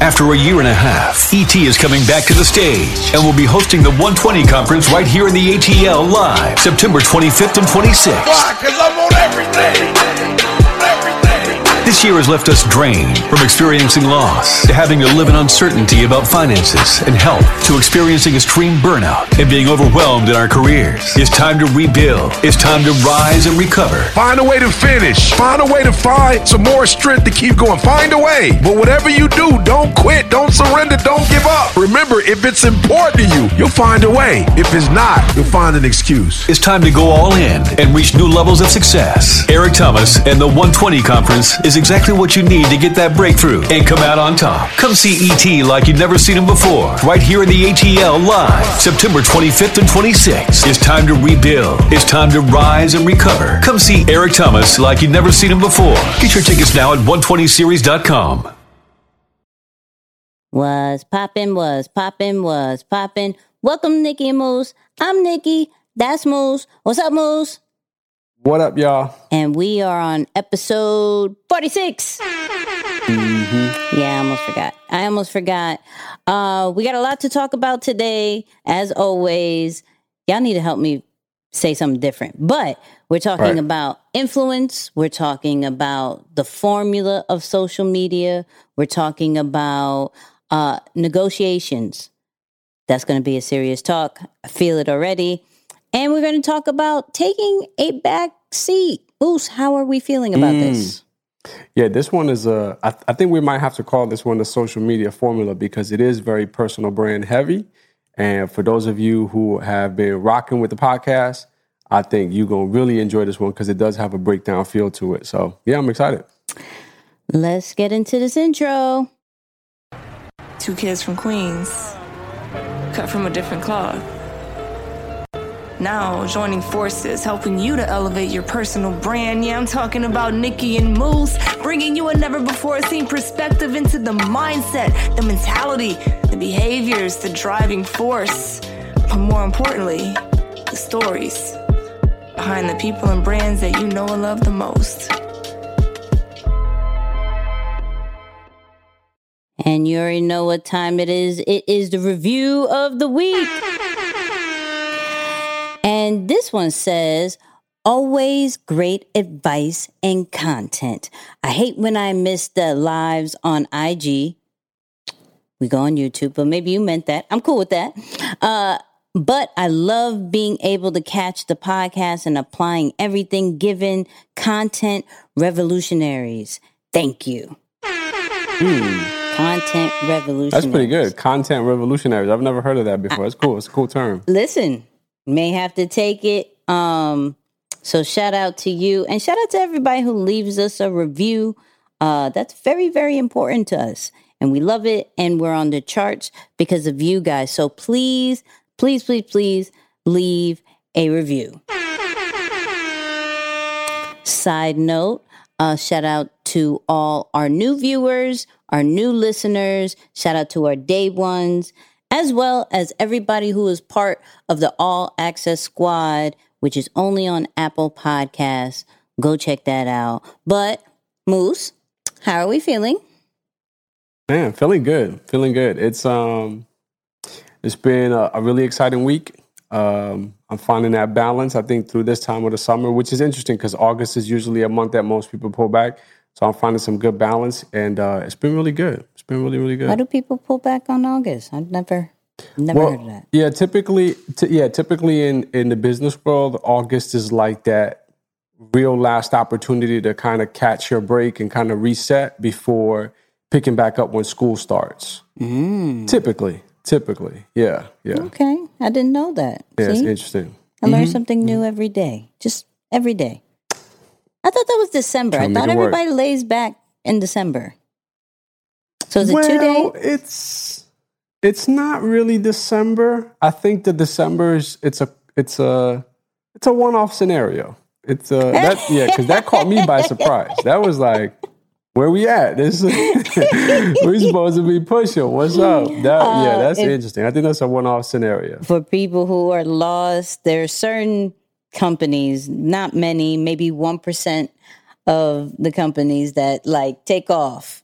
After a year and a half, ET is coming back to the stage and will be hosting the 120 conference right here in the ATL live September 25th and 26th. Why? Because I'm on everything. This year has left us drained from experiencing loss to having to live in uncertainty about finances and health to experiencing extreme burnout and being overwhelmed in our careers. It's time to rebuild. It's time to rise and recover. Find a way to finish. Find a way to find some more strength to keep going. Find a way. But whatever you do, don't quit. Don't surrender. Don't give up. Remember, if it's important to you, you'll find a way. If it's not, you'll find an excuse. It's time to go all in and reach new levels of success. Eric Thomas and the 120 Conference is exactly what you need to get that breakthrough and come out on top. Come see ET like you've never seen him before, right here in the ATL live, September 25th and 26th. It's time to rebuild. It's time to rise and recover. Come see Eric Thomas like you've never seen him before. Get your tickets now at 120series.com. Was poppin', was poppin', was poppin'. Welcome, Nikki and Moose. I'm Nikki. That's Moose. What's up, Moose? What up, y'all? And we are on episode 46. Mm-hmm. Yeah, I almost forgot. I almost forgot. Uh, we got a lot to talk about today, as always. Y'all need to help me say something different. But we're talking Right. about influence. We're talking about the formula of social media. We're talking about uh, negotiations. That's going to be a serious talk. I feel it already. And we're going to talk about taking a back seat. Moose, how are we feeling about mm. this? Yeah, this one is a. I, I think we might have to call this one the social media formula because it is very personal brand heavy. And for those of you who have been rocking with the podcast, I think you're gonna really enjoy this one because it does have a breakdown feel to it. So yeah, I'm excited. Let's get into this intro. Two kids from Queens, cut from a different cloth. Now joining forces, helping you to elevate your personal brand. Yeah, I'm talking about Nikki and Moose, bringing you a never before seen perspective into the mindset, the mentality, the behaviors, the driving force. But more importantly, the stories behind the people and brands that you know and love the most. And you already know what time it is. It is the review of the week. And this one says, always great advice and content. I hate when I miss the lives on IG. We go on YouTube, but maybe you meant that. I'm cool with that. Uh, but I love being able to catch the podcast and applying everything given content revolutionaries. Thank you. Content revolutionaries. That's pretty good. Content revolutionaries. I've never heard of that before. It's cool. It's a cool term. listen, may have to take it. Um, so shout out to you and shout out to everybody who leaves us a review. Uh, that's very, very important to us. And we love it. And we're on the charts because of you guys. So please, please, please, please leave a review. Side note, uh, shout out to all our new viewers, our new listeners. Shout out to our day ones, as well as everybody who is part of the All Access Squad, which is only on Apple Podcasts. Go check that out. But, Moose, how are we feeling? Man, feeling good. Feeling good. It's um it's been a, a really exciting week. Um I'm finding that balance, I think, through this time of the summer, which is interesting because August is usually a month that most people pull back. So I'm finding some good balance and uh it's been really good. It's been really, really good. Why do people pull back on August? I've never, never heard of that. Yeah, typically, t- yeah, typically in in the business world, August is like that real last opportunity to kind of catch your break and kind of reset before picking back up when school starts. Mm. Typically, typically, yeah, yeah, Okay, I didn't know that. yeah. It's interesting. I learn something new every day, just every day. I thought that was December. I thought to work. everybody lays back in December. So is it two well, day? it's it's not really December. I think the December is it's a it's a it's a one off scenario. It's a that yeah because that caught me by surprise. That was like. Where we at? This we supposed to be pushing. What's up? That, yeah, that's Uh, it- interesting. I think that's a one-off scenario. For people who are lost, there are certain companies, not many, maybe 1% of the companies that like take off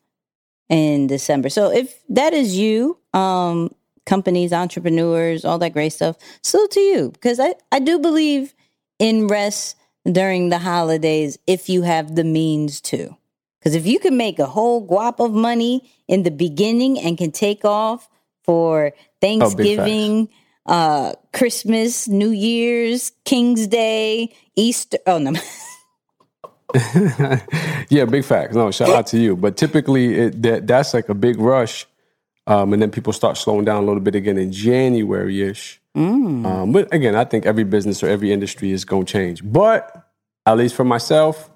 in December. So if that is you, um, companies, entrepreneurs, all that great stuff, salute to you because I, I do believe in rest during the holidays if you have the means to. Because if you can make a whole guap of money in the beginning and can take off for Thanksgiving, uh, Christmas, New Year's, King's Day, Easter. Oh, no. yeah, big facts. No, shout out to you. But typically, it, that that's like a big rush, um, and then people start slowing down a little bit again in January ish. Mm. Um, but again, I think every business or every industry is going to change. But at least for myself,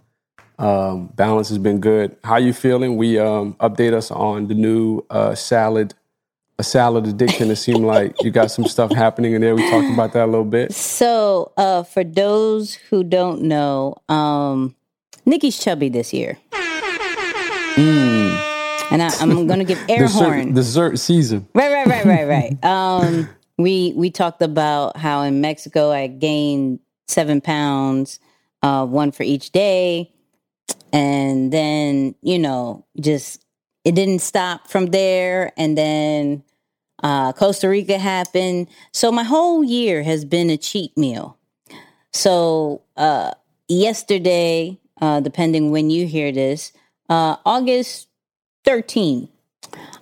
um, balance has been good. How you feeling? We um, update us on the new uh, salad, a salad addiction. It seemed like you got some stuff happening in there. We talked about that a little bit. So, uh, for those who don't know, um, Nikki's chubby this year. And I, I'm going to give air Dessert, horn. dessert season. Right, right, right, right, right. Um, we we talked about how in Mexico I gained seven pounds, uh, one for each day, and then you know just it didn't stop from there, and then uh, Costa Rica happened. So my whole year has been a cheat meal. So uh, yesterday, uh, depending when you hear this, uh, August 13th,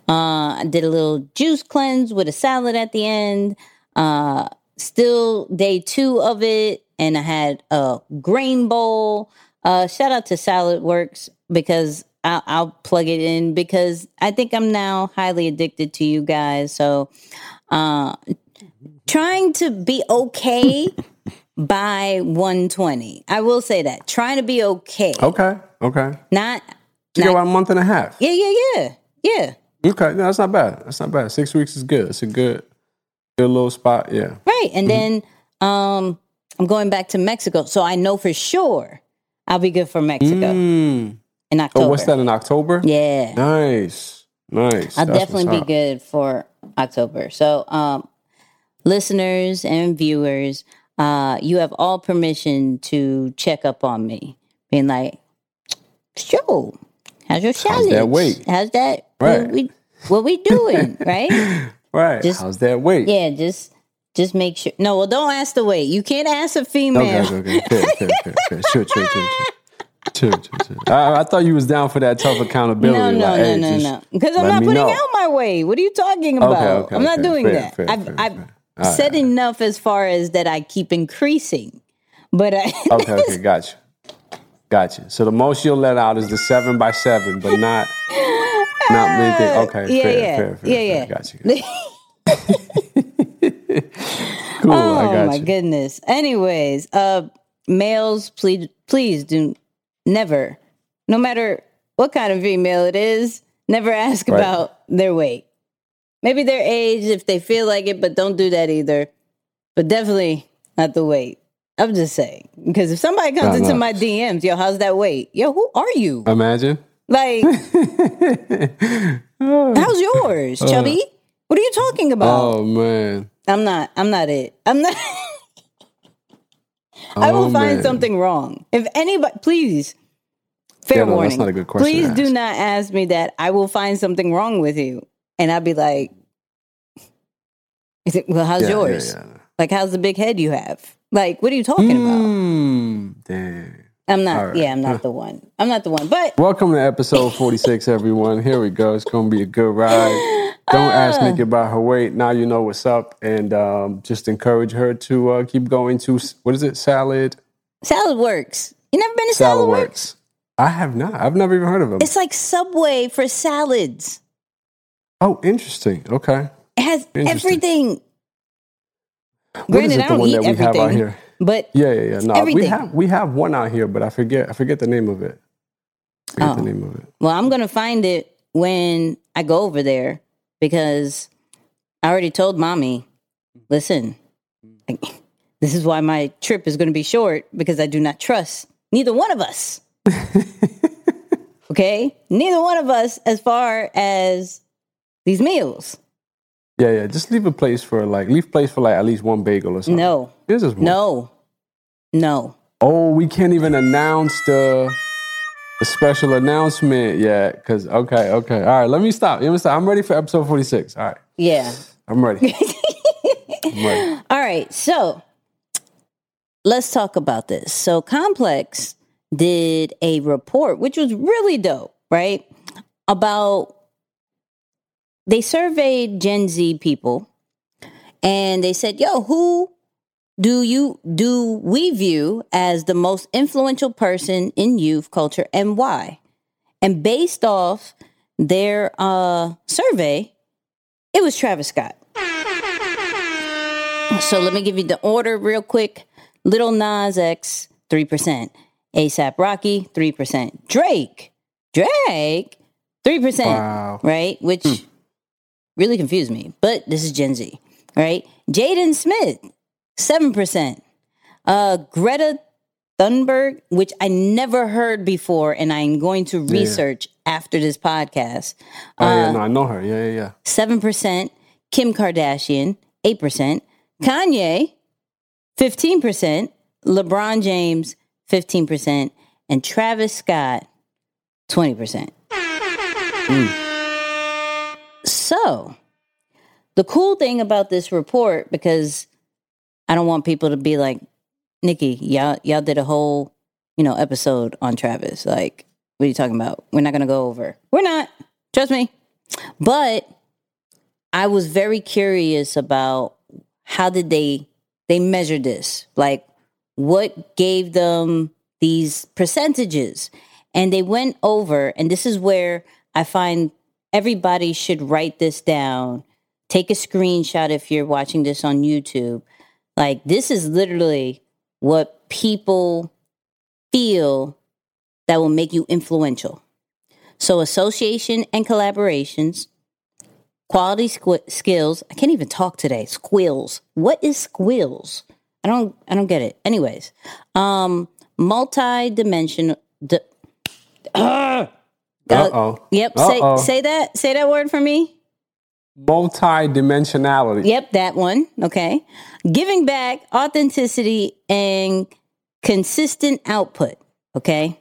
uh, I did a little juice cleanse with a salad at the end. Uh, still day two of it, and I had a grain bowl. Shout out to Saladworks because I'll, I'll plug it in because I think I'm now highly addicted to you guys. So, uh, trying to be okay by 120. I will say that trying to be okay, Okay. Okay. not You got about a month and a half. yeah, yeah, yeah, yeah. Okay, no, that's not bad. That's not bad. Six weeks is good. It's a good, good little spot. Yeah. Right. And then um I'm going back to Mexico. So I know for sure I'll be good for Mexico Mm. In October. Oh, what's that in October? Yeah. Nice, nice. I'll That's definitely be good for October. So um listeners and viewers, uh you have all permission to check up on me. Being like, Joe, how's your salad? that weight?" How's that? Right. What we what we doing? right? Right. Just- How's that weight? Yeah, just just make sure. No, well, don't ask the weight. You can't ask a female. Okay, okay, okay. Fair, fair, fair, fair. Sure, sure, sure, sure. Sure, sure, sure. I, I thought you was down for that tough accountability. No, no, like, no, hey, no, no. Because I'm not putting know. out my way. What are you talking about? okay, I'm not okay. doing Fair, that. fair, I've, fair, I've fair, fair. All said enough as far as that I keep increasing. But I, Okay, okay, gotcha. Gotcha. So the most you'll let out is the seven by seven, but not not anything. Okay, yeah, fair, yeah, fair, fair, yeah, fair. yeah. Gotcha. cool, I oh my you. goodness. Anyways, uh, males, please, please do never, no matter what kind of female it is, never ask Right. about their weight. Maybe their age if they feel like it, but don't do that either. But definitely not the weight. I'm just saying because if somebody comes into my DMs, yo, how's that weight? Yo, who are you? Imagine. Like, how's yours, uh, chubby? What are you talking about? Oh man. I'm not. I'm not it. I'm not. I will Oh, find man. something wrong. If anybody, please, fair Yeah, no, that's warning. not a good question Please do not ask me that. I will find something wrong with you, and I'll be like, "Is it? Well, how's Yeah, yours? yeah. Like, how's the big head you have? Like, what are you talking about? Mm, damn. I'm not. right. Yeah, I'm not the one. I'm not the one. But Welcome to episode 46, everyone. Here we go. It's going to be a good ride. Don't ask Ah. Nikki about her weight. Now you know what's up. And um, just encourage her to uh, keep going to, what is it? Salad? Saladworks. You never been to Salad salad, works? Works. I have not. I've never even heard of them. It's like Subway for salads. oh, interesting. Okay. It has everything. What is Granted, I the don't one eat that we have out everything, here? but Yeah, yeah, yeah. No, we have we have one out here, but I forget I forget the name of it. I forget the Oh. name of it. Well, I'm gonna find it when I go over there because I already told mommy, listen, this is why my trip is gonna be short because I do not trust neither one of us. okay? Neither one of us as far as these meals. Yeah, yeah. Just leave a place for like leave place for like at least one bagel or something. No. This is one. No. No. Oh, we can't even announce the a special announcement yet. Because okay, okay, all right. Let me stop. Let me stop. I'm ready for episode 46. All right, Yeah. I'm ready. I'm ready. All right, so let's talk about this. So Complex did a report, which was really dope, right? About they surveyed Gen Z people and they said, yo, who do you do we view as the most influential person in youth culture and why? And based off their uh survey, it was Travis Scott. So let me give you the order real quick. Lil Nas X, 3%. ASAP Rocky, 3%. Drake, Drake, 3%. Wow. Right? Which really confused me. But this is Gen Z, right? Jaden Smith, 7%. Uh, Greta Thunberg, which I never heard before, and I'm going to research after this podcast. Oh yeah, Uh, no, I know her. Yeah, yeah, yeah. 7%, Kim Kardashian, 8%, Kanye, 15%, LeBron James, 15%, and Travis Scott, 20%. So, the cool thing about this report, because I don't want people to be like, Nikki, y'all, y'all did a whole, you know, episode on Travis. Like, what are you talking about? We're not going to go over. We're not. Trust me. But I was very curious about how did they they measure this? Like what gave them these percentages? And they went over and this is where I find everybody should write this down. Take a screenshot if you're watching this on YouTube. Like this is literally what people feel that will make you influential. So association and collaborations, quality squ- skills. I can't even talk today. Squills. What is squills? I don't. I don't get it. Anyways, um, multi-dimensional. Di- Uh oh. yep. Uh-oh. Say say that. Say that word for me. Multi-dimensionality. Yep, that one. Okay. Giving back, authenticity, and consistent output. Okay.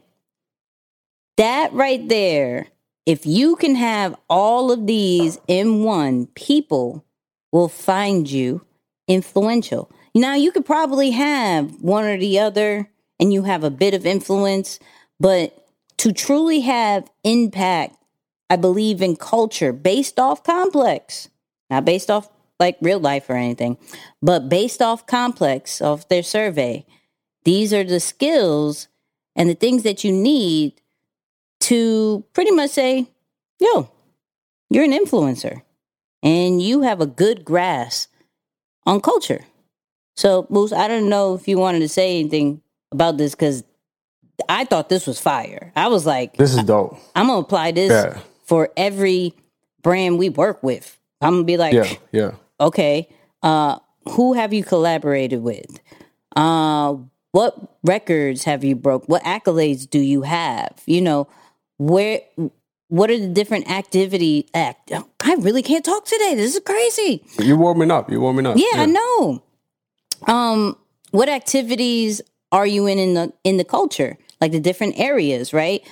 That right there, if you can have all of these in one, people will find you influential. Now, you could probably have one or the other and you have a bit of influence, but to truly have impact, I believe in culture based off complex, not based off like real life or anything, but based off complex, of their survey. These are the skills and the things that you need to pretty much say, yo, you're an influencer and you have a good grasp on culture. So, Moose, I don't know if you wanted to say anything about this because I thought this was fire. I was like, This is dope. I'm gonna apply this Yeah. For every brand we work with. I'm gonna be like, Yeah, yeah. okay, uh, who have you collaborated with? Uh, what records have you broke? What accolades do you have? You know, where? What are the different activity act? I really can't talk today. This is crazy. You're warming up. You're warming up. Yeah, I know. Um, what activities are you in in the in the culture? Like the different areas, right?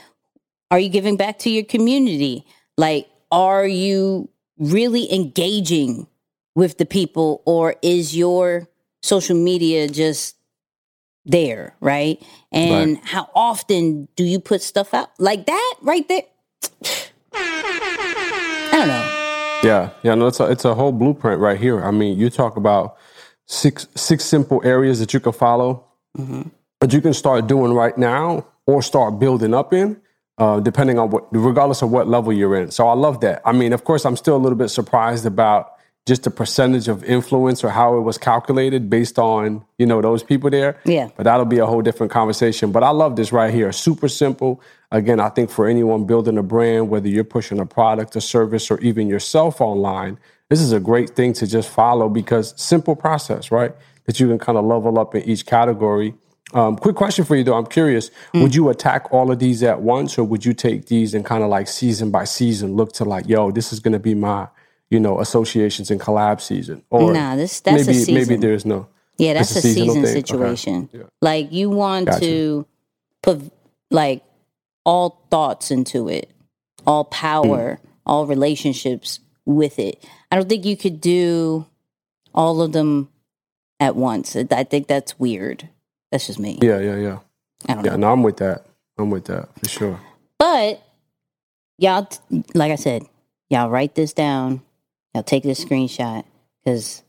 Are you giving back to your community? Like, are you really engaging with the people, or is your social media just there, right? And how often do you put stuff out like that right there? I don't know. Yeah, yeah, no, it's a it's a whole blueprint right here. I mean, you talk about six six simple areas that you can follow, mm-hmm. that you can start doing right now or start building up in, uh, depending on what, regardless of what level you're in. So I love that. I mean, of course, I'm still a little bit surprised about just the percentage of influence or how it was calculated based on you know those people there. Yeah. But that'll be a whole different conversation. But I love this right here. Super simple. Again, I think for anyone building a brand, whether you're pushing a product, a service, or even yourself online, this is a great thing to just follow because simple process, right? That you can kind of level up in each category. Um, quick question for you though. I'm curious. Would you attack all of these at once, or would you take these and kind of like season by season look to like, yo, this is going to be my, you know, associations and collab season? Or Nah, this- that's a maybe maybe there's no. Yeah, that's a a season thing. Okay. situation. Yeah. Like you want Gotcha. to put like all thoughts into it, all power, mm. all relationships with it. I don't think you could do all of them at once. I think that's weird. That's just me. Yeah, yeah, yeah. I don't yeah, know. no, I'm with that. I'm with that for sure. But y'all, like I said, y'all write this down. Y'all take this screenshot because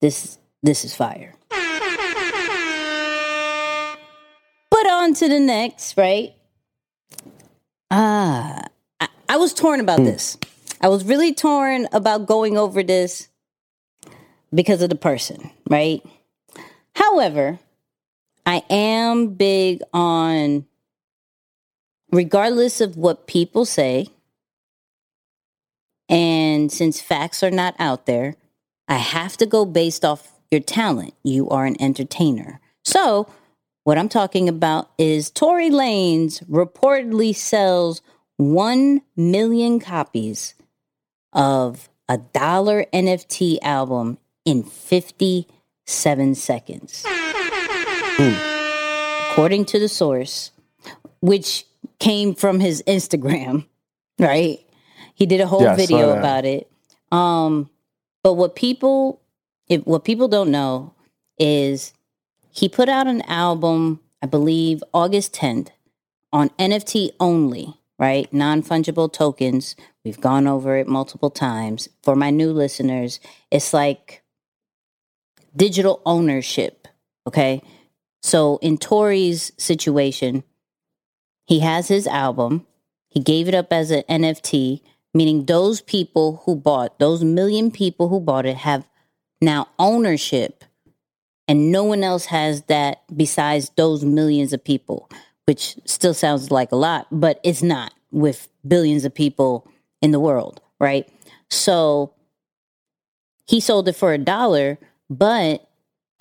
this this is fire. But on to the next, right? Ah, I, I was torn about mm. this. I was really torn about going over this because of the person, right? However, I am big on, regardless of what people say, and since facts are not out there, I have to go based off your talent. You are an entertainer. So, what I'm talking about is Tory Lanez reportedly sells 1 million copies of a dollar NFT album in 57 seconds. According to the source, which came from his Instagram, right? He did a whole yeah, video about it. Um, but what people if what people don't know is he put out an album, I believe August 10th on NFT only, right? Non-fungible tokens. We've gone over it multiple times. For my new listeners, it's like digital ownership, okay? So in Tory's situation, he has his album. He gave it up as an NFT, meaning those people who bought, those million people who bought it have now ownership. And no one else has that besides those millions of people, which still sounds like a lot, but it's not with billions of people in the world, right? So he sold it for a dollar, but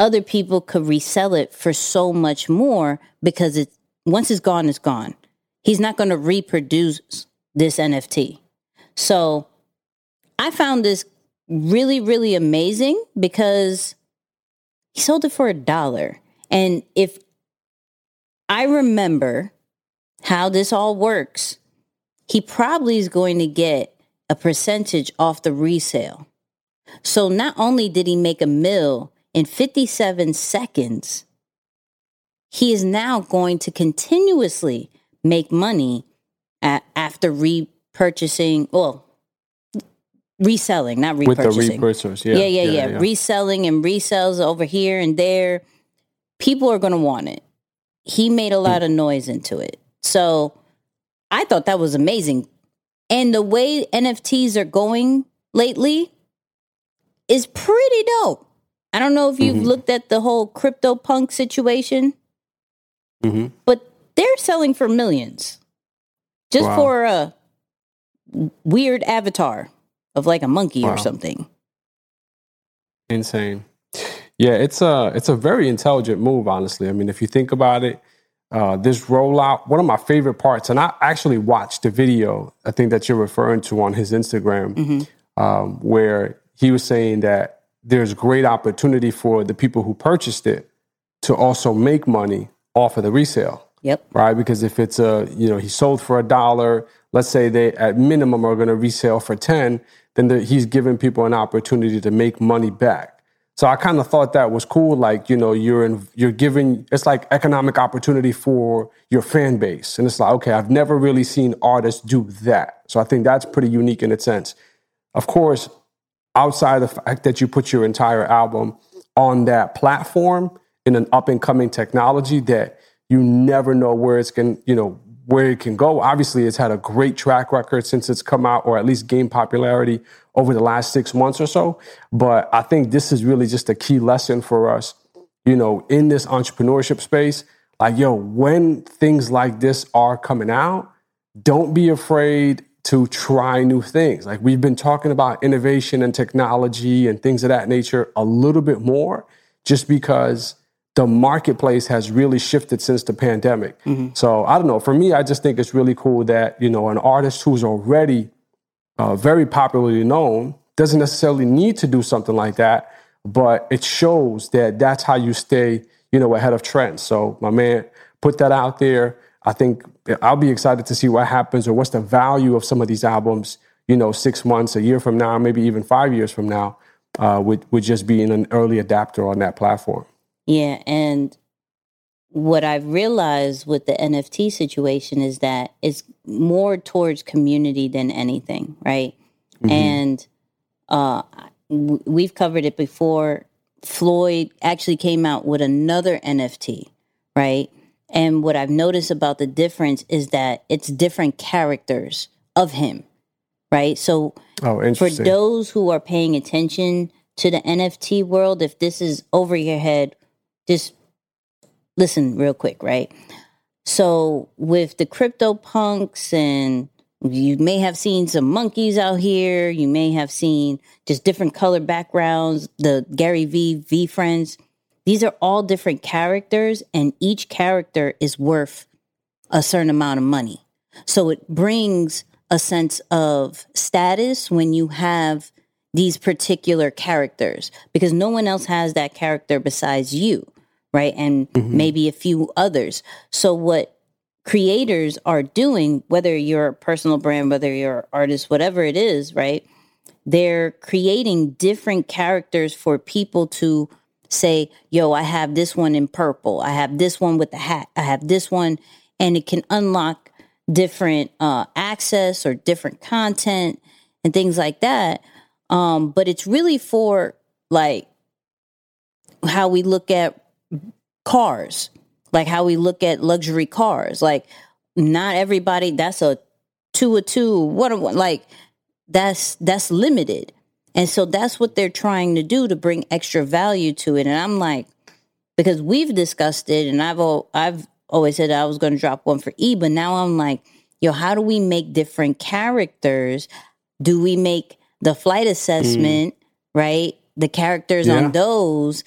other people could resell it for so much more because it once it's gone, it's gone. He's not going to reproduce this NFT. So I found this really, really amazing because he sold it for a dollar. And if I remember how this all works, he probably is going to get a percentage off the resale. So not only did he make a mill in 57 seconds, he is now going to continuously make money at, after repurchasing, well, reselling, not repurchasing. With the repurchasers, yeah. Yeah, yeah, yeah. yeah. yeah. Reselling and resells over here and there. People are going to want it. He made a lot mm. of noise into it. So I thought that was amazing. And the way NFTs are going lately is pretty dope. I don't know if you've mm-hmm. looked at the whole CryptoPunk situation, mm-hmm. but they're selling for millions just wow. for a weird avatar of like a monkey wow. or something. Insane. Yeah, it's a it's a very intelligent move, honestly. I mean, if you think about it, uh, this rollout, one of my favorite parts, and I actually watched the video, I think that you're referring to on his Instagram, mm-hmm. um, where he was saying that there's great opportunity for the people who purchased it to also make money off of the resale. Yep. Right? Because if it's a, you know, he sold for a dollar, let's say they at minimum are going to resell for 10, then the, he's giving people an opportunity to make money back. So I kind of thought that was cool. Like, you know, you're in, you're giving, it's like economic opportunity for your fan base. And it's like, okay, I've never really seen artists do that. So I think that's pretty unique in a sense. Of course, outside of the fact that you put your entire album on that platform in an up and coming technology that you never know where it's going, you know, where it can go. Obviously, it's had a great track record since it's come out, or at least gained popularity over the last six months or so. But I think this is really just a key lesson for us, you know, in this entrepreneurship space. Like, yo, when things like this are coming out, don't be afraid to try new things. Like, we've been talking about innovation and technology and things of that nature a little bit more just because the marketplace has really shifted since the pandemic. Mm-hmm. So I don't know. For me, I just think it's really cool that you know an artist who's already uh, very popularly known doesn't necessarily need to do something like that, but it shows that that's how you stay, you know, ahead of trends. So my man put that out there. I think I'll be excited to see what happens or what's the value of some of these albums, you know, six months, a year from now, maybe even five years from now, uh, with, with just being an early adapter on that platform. Yeah. And what I've realized with the NFT situation is that it's more towards community than anything, right? Mm-hmm. And uh, we've covered it before. Floyd actually came out with another NFT, right? And what I've noticed about the difference is that it's different characters of him, right? So oh, for those who are paying attention to the NFT world, if this is over your head, just listen real quick, right? So with the CryptoPunks and you may have seen some monkeys out here, you may have seen just different color backgrounds, the Gary Vee V VeeFriends these are all different characters, and each character is worth a certain amount of money. So it brings a sense of status when you have these particular characters because no one else has that character besides you, right? And mm-hmm. maybe a few others. So what creators are doing, whether you're a personal brand, whether you're an artist, whatever it is, right? They're creating different characters for people to say, yo, I have this one in purple. I have this one with the hat. I have this one. And it can unlock different uh, access or different content and things like that. Um, but it's really for like how we look at cars, like how we look at luxury cars. Like, not everybody, that's a two or two, one. Like, that's that's limited. And so that's what they're trying to do to bring extra value to it. And I'm like, because we've discussed it, and I've I've always said I was going to drop one for E, but now I'm like, yo, how do we make different characters? Do we make the flight assessment mm. right? The characters yeah. on those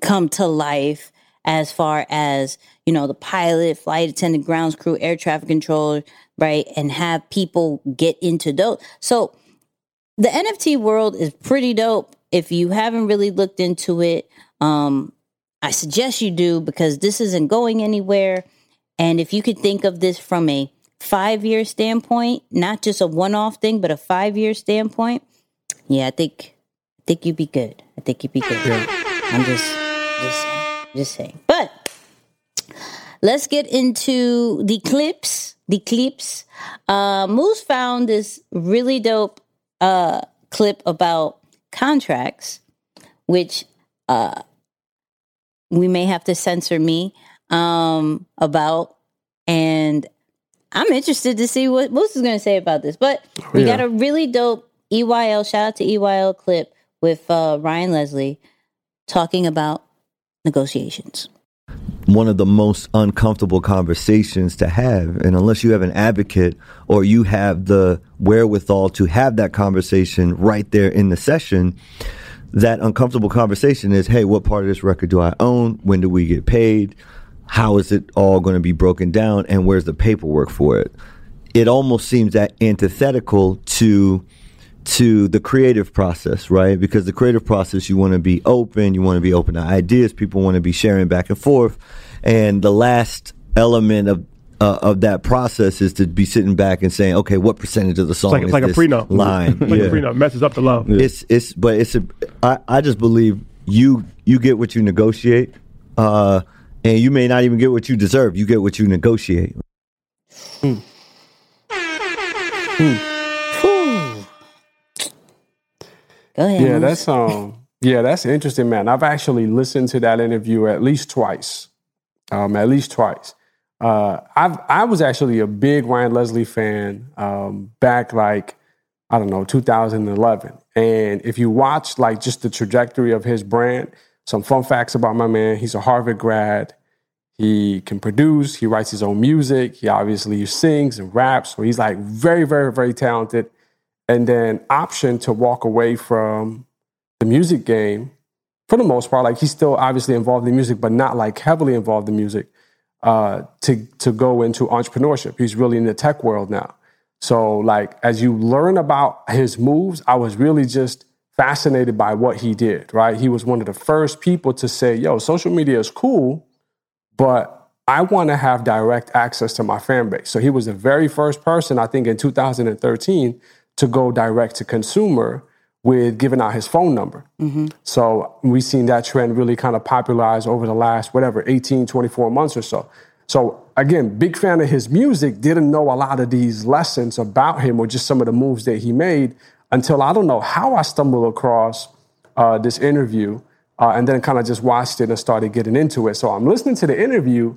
come to life as far as you know the pilot, flight attendant, grounds crew, air traffic controller, right, and have people get into those. So the NFT world is pretty dope. If you haven't really looked into it, um, I suggest you do because this isn't going anywhere. And if you could think of this from a five year standpoint, not just a one off thing, but a five year standpoint, yeah, I think I think you'd be good. I think you'd be good. Yeah. I'm just just just saying. But let's get into the clips. The clips. Uh, Moose found this really dope uh, clip about contracts, which uh, we may have to censor me um, about. And I'm interested to see what Moose is going to say about this. But oh, we yeah. got a really dope EYL, shout out to EYL clip with uh, Ryan Leslie talking about negotiations one of the most uncomfortable conversations to have. And unless you have an advocate or you have the wherewithal to have that conversation right there in the session, that uncomfortable conversation is hey, what part of this record do I own? When do we get paid? How is it all going to be broken down? And where's the paperwork for it? It almost seems that antithetical to to the creative process, right? Because the creative process, you want to be open, you want to be open to ideas, people want to be sharing back and forth. And the last element of uh, of that process is to be sitting back and saying, okay, what percentage of the song it's like, is like a prenup line? like yeah. a prenup messes up the love. Yeah. It's it's but it's a I, I just believe you you get what you negotiate, uh, and you may not even get what you deserve. You get what you negotiate. Hmm. Hmm. Go ahead. Yeah, that's um yeah, that's interesting, man. I've actually listened to that interview at least twice. Um, at least twice. Uh, I've I was actually a big Ryan Leslie fan um, back like I don't know 2011. And if you watch like just the trajectory of his brand, some fun facts about my man. He's a Harvard grad. He can produce. He writes his own music. He obviously sings and raps. So he's like very, very, very talented and then option to walk away from the music game for the most part. Like he's still obviously involved in music, but not like heavily involved in music. Uh, to to go into entrepreneurship, he's really in the tech world now. So like as you learn about his moves, I was really just fascinated by what he did. Right, he was one of the first people to say, "Yo, social media is cool, but I want to have direct access to my fan base. So he was the very first person, I think, in 2013 to go direct to consumer with giving out his phone number. Mm-hmm. So we've seen that trend really kind of popularize over the last, whatever, 18, 24 months or so. So again, big fan of his music, didn't know a lot of these lessons about him or just some of the moves that he made until I don't know how I stumbled across uh, this interview uh, and then kind of just watched it and started getting into it. So I'm listening to the interview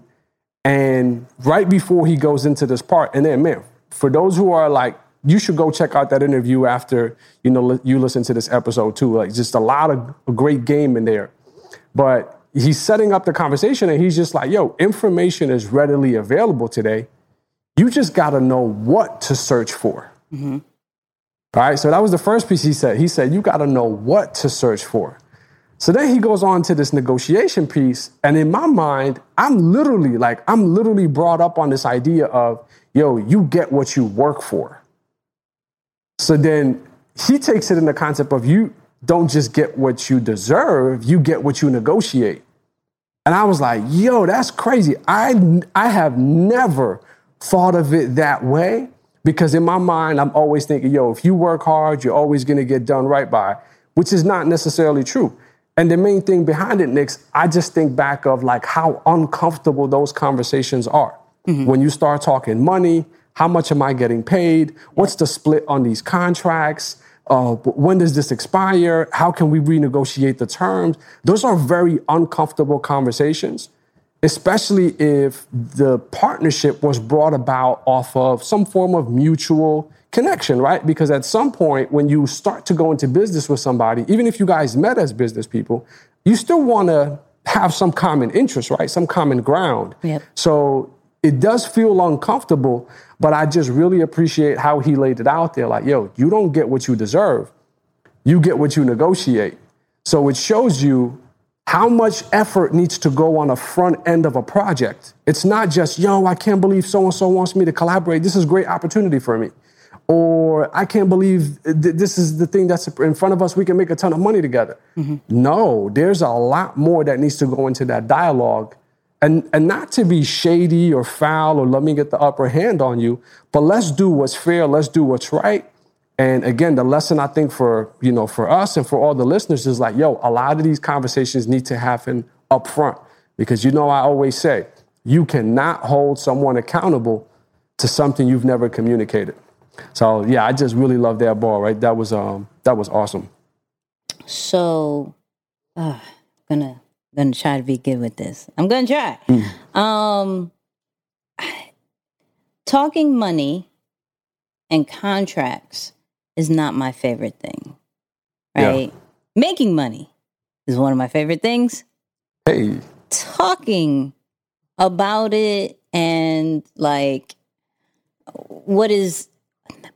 and right before he goes into this part, and then man, for those who are like, you should go check out that interview after you know you listen to this episode too. Like just a lot of great game in there. But he's setting up the conversation and he's just like, yo, information is readily available today. You just got to know what to search for. Mm-hmm. All right. So that was the first piece he said. He said, you got to know what to search for. So then he goes on to this negotiation piece. And in my mind, I'm literally like, I'm literally brought up on this idea of, yo, you get what you work for. So then he takes it in the concept of you don't just get what you deserve, you get what you negotiate. And I was like, yo, that's crazy. I, I have never thought of it that way because in my mind, I'm always thinking, yo, if you work hard, you're always going to get done right by, which is not necessarily true. And the main thing behind it, Nix, I just think back of like how uncomfortable those conversations are. Mm-hmm. When you start talking money, how much am I getting paid? What's the split on these contracts? Uh, when does this expire? How can we renegotiate the terms? Those are very uncomfortable conversations, especially if the partnership was brought about off of some form of mutual connection, right? Because at some point, when you start to go into business with somebody, even if you guys met as business people, you still want to have some common interest, right? Some common ground. Yep. So it does feel uncomfortable, but I just really appreciate how he laid it out there. Like, yo, you don't get what you deserve, you get what you negotiate. So it shows you how much effort needs to go on the front end of a project. It's not just, yo, I can't believe so and so wants me to collaborate. This is a great opportunity for me or I can't believe th- this is the thing that's in front of us. We can make a ton of money together. Mm-hmm. No, there's a lot more that needs to go into that dialogue. And, and not to be shady or foul or let me get the upper hand on you, but let's do what's fair, let's do what's right. And again, the lesson I think for you know for us and for all the listeners is like, yo, a lot of these conversations need to happen up front because you know I always say you cannot hold someone accountable to something you've never communicated. So yeah, I just really love that ball. Right, that was um that was awesome. So, uh, gonna gonna try to be good with this. I'm gonna try. Mm. Um, talking money and contracts is not my favorite thing. Right, yeah. making money is one of my favorite things. Hey, talking about it and like what is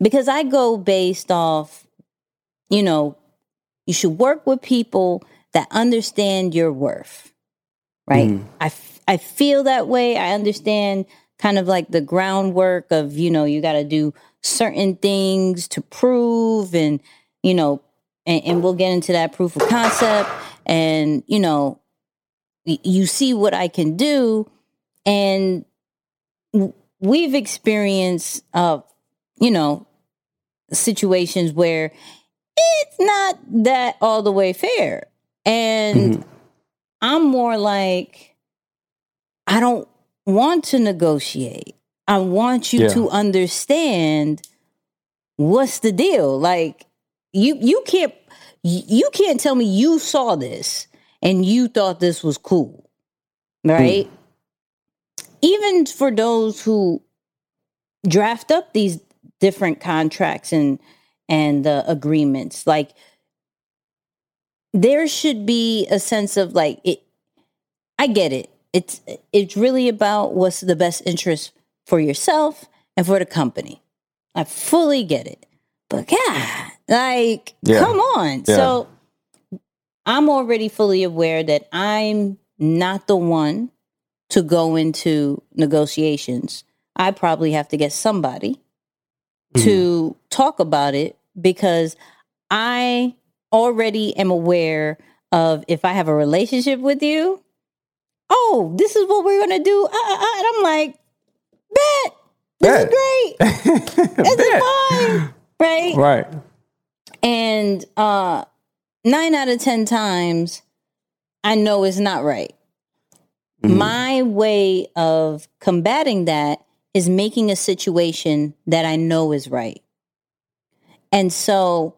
because I go based off, you know, you should work with people that understand your worth, right? Mm. I, f- I feel that way. I understand kind of like the groundwork of, you know, you got to do certain things to prove and, you know, and, and we'll get into that proof of concept and, you know, you see what I can do. And we've experienced uh, you know, situations where it's not that all the way fair. And mm-hmm. I'm more like, I don't want to negotiate. I want you yeah. to understand what's the deal. Like you you can't you can't tell me you saw this and you thought this was cool. Right? Mm. Even for those who draft up these different contracts and and the agreements like there should be a sense of like it i get it it's it's really about what's the best interest for yourself and for the company i fully get it but god like yeah. come on yeah. so i'm already fully aware that i'm not the one to go into negotiations i probably have to get somebody to mm. talk about it because I already am aware of if I have a relationship with you, oh, this is what we're gonna do. Uh, uh, uh," and I'm like, bet this Bet. is great. this is fine, right? Right. And uh, nine out of ten times, I know it's not right. My way of combating that is making a situation that I know is right. And so,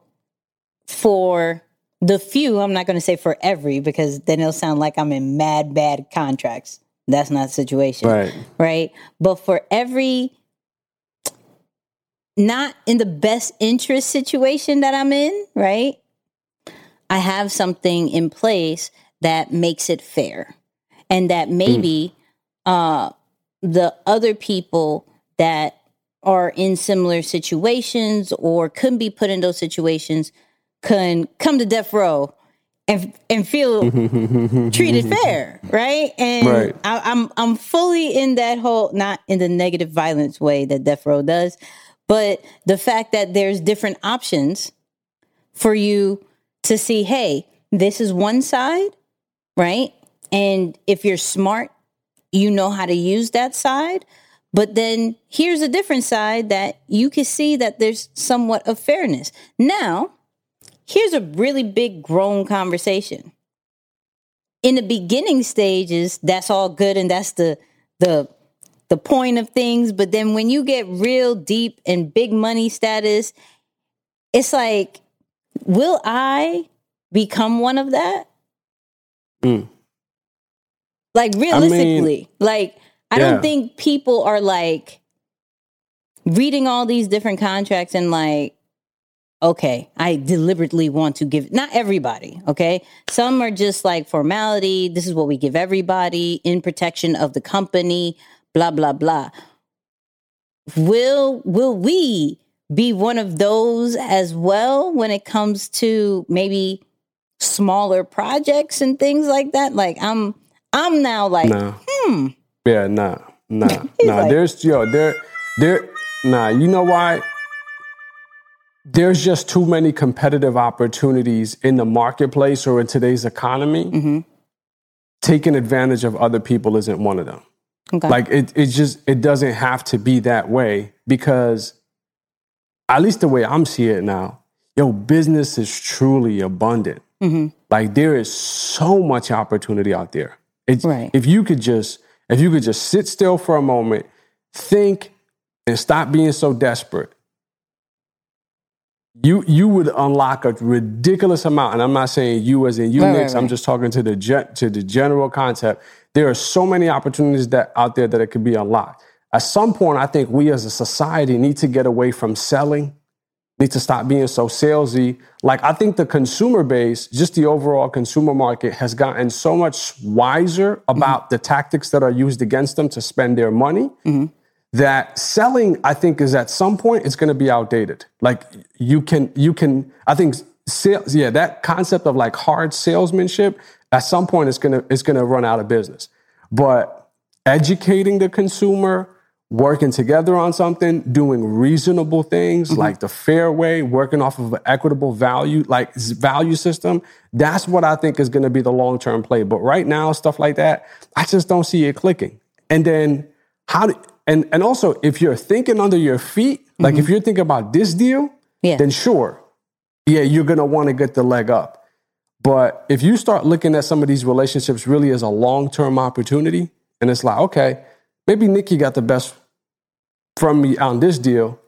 for the few, I'm not going to say for every because then it'll sound like I'm in mad, bad contracts. That's not the situation. Right. Right. But for every not in the best interest situation that I'm in, right? I have something in place that makes it fair. And that maybe uh the other people that are in similar situations or could be put in those situations can come to death row and and feel treated fair, right? And Right. I, I'm I'm fully in that whole not in the negative violence way that death row does, but the fact that there's different options for you to see, hey, this is one side, right? And if you're smart, you know how to use that side. But then here's a different side that you can see that there's somewhat of fairness. Now, here's a really big grown conversation. In the beginning stages, that's all good and that's the the the point of things, but then when you get real deep and big money status, it's like will I become one of that? Mm. Like realistically, like I Yeah. don't think people are like reading all these different contracts and like okay, I deliberately want to give not everybody, okay? Some are just like formality, this is what we give everybody in protection of the company, blah blah blah. Will will we be one of those as well when it comes to maybe smaller projects and things like that? Like I'm I'm now like Nah. hmm Yeah, nah, nah, nah. like- there's yo, there, there, nah. You know why? There's just too many competitive opportunities in the marketplace or in today's economy. Mm-hmm. Taking advantage of other people isn't one of them. okay. Like it, it just it doesn't have to be that way because, at least the way I'm seeing it now, yo, business is truly abundant. Mhm. Like there is so much opportunity out there. It's, Right. If you could just if you could just sit still for a moment, think, and stop being so desperate, you you would unlock a ridiculous amount. And I'm not saying you as in you, Right, right, I'm just talking to the gen- to the general concept. There are so many opportunities that out there that it could be unlocked. At some point, I think we as a society need to get away from selling need to stop being so salesy. Like I think the consumer base, just the overall consumer market, has gotten so much wiser mm-hmm. about the tactics that are used against them to spend their money. Mm-hmm. That selling, I think, is at some point it's going to be outdated. Like you can, you can. I think sales, yeah, that concept of like hard salesmanship at some point it's gonna it's gonna run out of business. But educating the consumer, working together on something, doing reasonable things mm-hmm. like the fair way, working off of an equitable value, like value system, that's what I think is going to be the long term play. But right now, stuff like that, I just don't see it clicking. And then how do, and, and also if you're thinking under your feet, like if mm-hmm. you're thinking about this deal, Yeah. then sure, yeah, you're to want to get the leg up. But if you start looking at some of these relationships really as a long term opportunity, and it's like, okay, maybe Nicky got the best from me on this deal,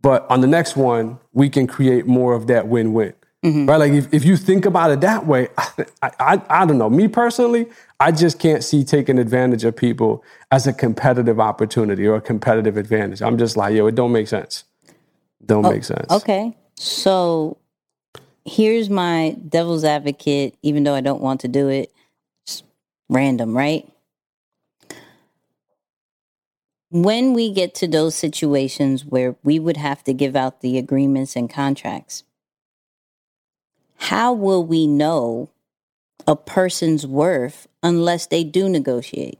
but on the next one, we can create more of that win win win. Right? Like if, if you think about it that way, I, I, I don't know. Me personally, I just can't see taking advantage of people as a competitive opportunity or a competitive advantage. I'm just like, yo, it don't make sense. Don't oh, make sense. Okay. So here's my devil's advocate, even though I don't want to do it. It's random, right? When we get to those situations where we would have to give out the agreements and contracts, how will we know a person's worth unless they do negotiate?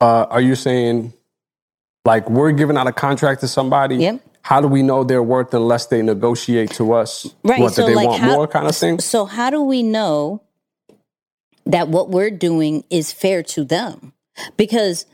Uh, are you saying like we're giving out a contract to somebody? Yep. How do we know their worth unless they negotiate to us Right. what so they like want how, more kind of thing? So how do we know that what we're doing is fair to them because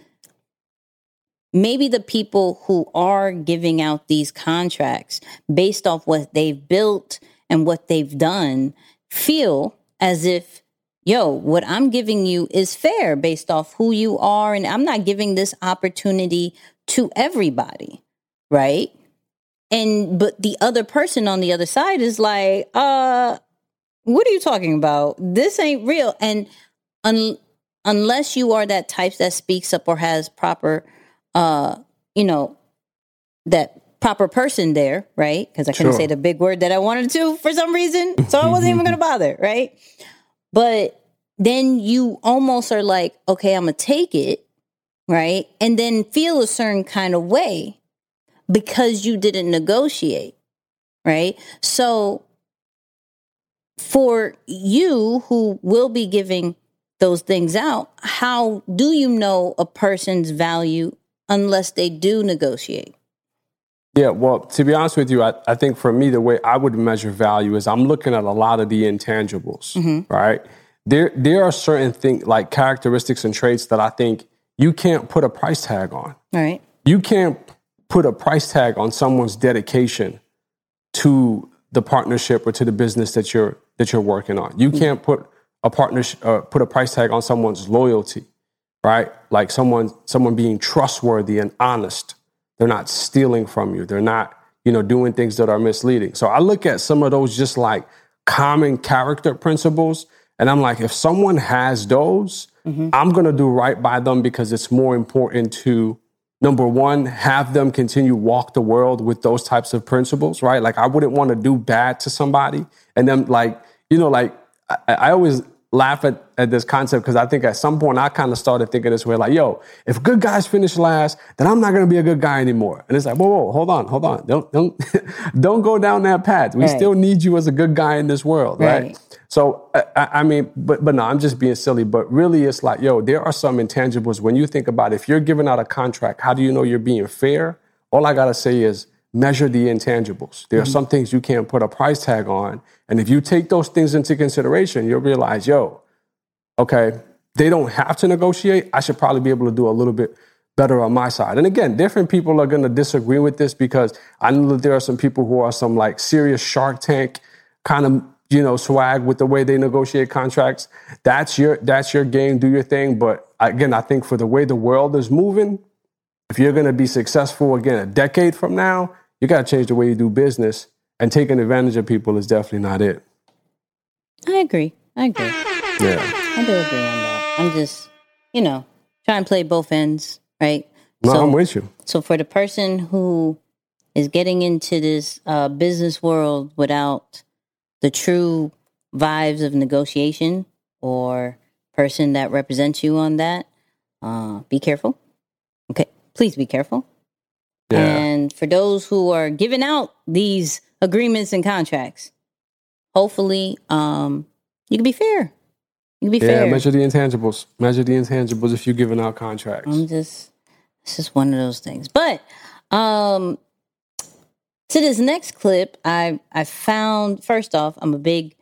maybe the people who are giving out these contracts based off what they've built and what they've done feel as if yo what i'm giving you is fair based off who you are. And i'm not giving this opportunity to everybody right? And but the other person on the other side is like uh what are you talking about? This ain't real. And un- unless you are that type that speaks up or has proper uh you know that proper person there right? Because i couldn't Sure. say the big word that i wanted to for some reason so i wasn't even gonna bother right? But then you almost are like okay i'm gonna take it right? And then feel a certain kind of way because you didn't negotiate right? So for you who will be giving those things out, how do you know a person's value unless they do negotiate? Yeah, well, to be honest with you, I, I think for me, the way I would measure value is I'm looking at a lot of the intangibles, right? There, there are certain things like characteristics and traits that I think you can't put a price tag on. All right. You can't put a price tag on someone's dedication to the partnership or to the business that you're that you're working on. You can't put a partnership, uh, put a price tag on someone's loyalty, right? Like someone someone being trustworthy and honest. They're not stealing from you. They're not, you know, doing things that are misleading. So I look at some of those just like common character principles, and I'm like, if someone has those, mm-hmm. I'm gonna do right by them because it's more important to number one, have them continue walk the world with those types of principles, right? Like I wouldn't want to do bad to somebody, and then like you know, like I, I always laugh at, at this concept because I think at some point I kind of started thinking this way, like, yo, if good guys finish last, then I'm not gonna be a good guy anymore. And it's like, whoa, whoa, hold on, hold on, don't don't don't go down that path. We Right. still need you as a good guy in this world, right? Right. So I, I I mean, but but no, I'm just being silly. But really, it's like, yo, there are some intangibles when you think about if you're giving out a contract, how do you know you're being fair? All I gotta say is measure the intangibles. There are mm-hmm. some things you can't put a price tag on, and if you take those things into consideration, you'll realize, yo, okay, they don't have to negotiate. I should probably be able to do a little bit better on my side. And again, different people are going to disagree with this because I know that there are some people who are some like serious Shark Tank kind of you know swag with the way they negotiate contracts. That's your that's your game. Do your thing. But again, I think for the way the world is moving, if you're going to be successful again a decade from now, you got to change the way you do business. And taking advantage of people is definitely not it. I agree. I agree. Yeah. I do agree on that. I'm just, you know, trying to play both ends, right? No, so, I'm with you. so for the person who is getting into this uh, business world without the true vibes of negotiation or person that represents you on that, uh, be careful. Okay, please be careful. Yeah. And for those who are giving out these agreements and contracts, hopefully um, you can be fair. You can be Yeah, fair. measure the intangibles. Measure the intangibles if you're giving out contracts. I'm just it's just one of those things. But um to this next clip, I I found first off, I'm a big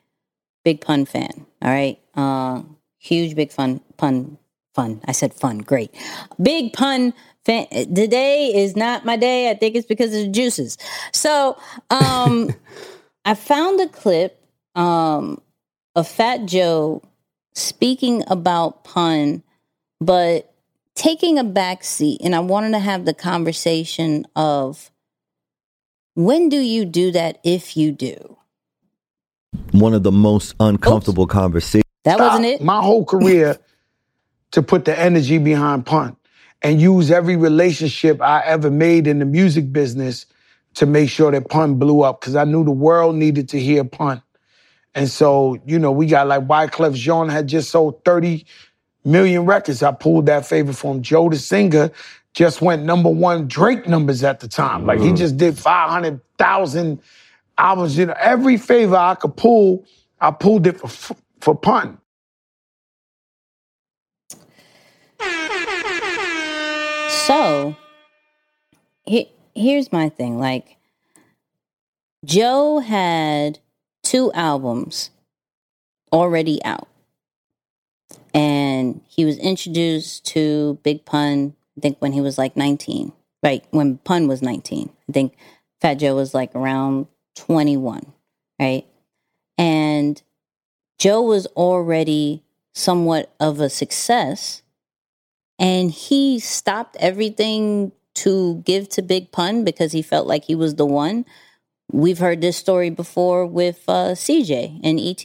big pun fan. All right. Uh huge big fun pun fun. I said fun, great. Big pun fan today is not my day. I think it's because of the juices. So um I found a clip um of Fat Joe speaking about pun, but taking a back seat. And I wanted to have the conversation of when do you do that if you do? One of the most uncomfortable conversations. That wasn't it. my whole career to put the energy behind Pun and use every relationship I ever made in the music business to make sure that Pun blew up because I knew the world needed to hear Pun. And so, you know, we got like Wyclef Jean had just sold 30 million records. I pulled that favor from Joe the singer. Just went number one Drake numbers at the time. Like he mm. just did 500,000 albums. You know, every favor I could pull, I pulled it for for pun. So he, here's my thing. Like Joe had two albums already out. and he was introduced to Big Pun. I think when he was like 19, right? When Pun was 19, I think Fat Joe was like around 21, right? And Joe was already somewhat of a success, and he stopped everything to give to Big Pun because he felt like he was the one. We've heard this story before with uh, CJ and ET,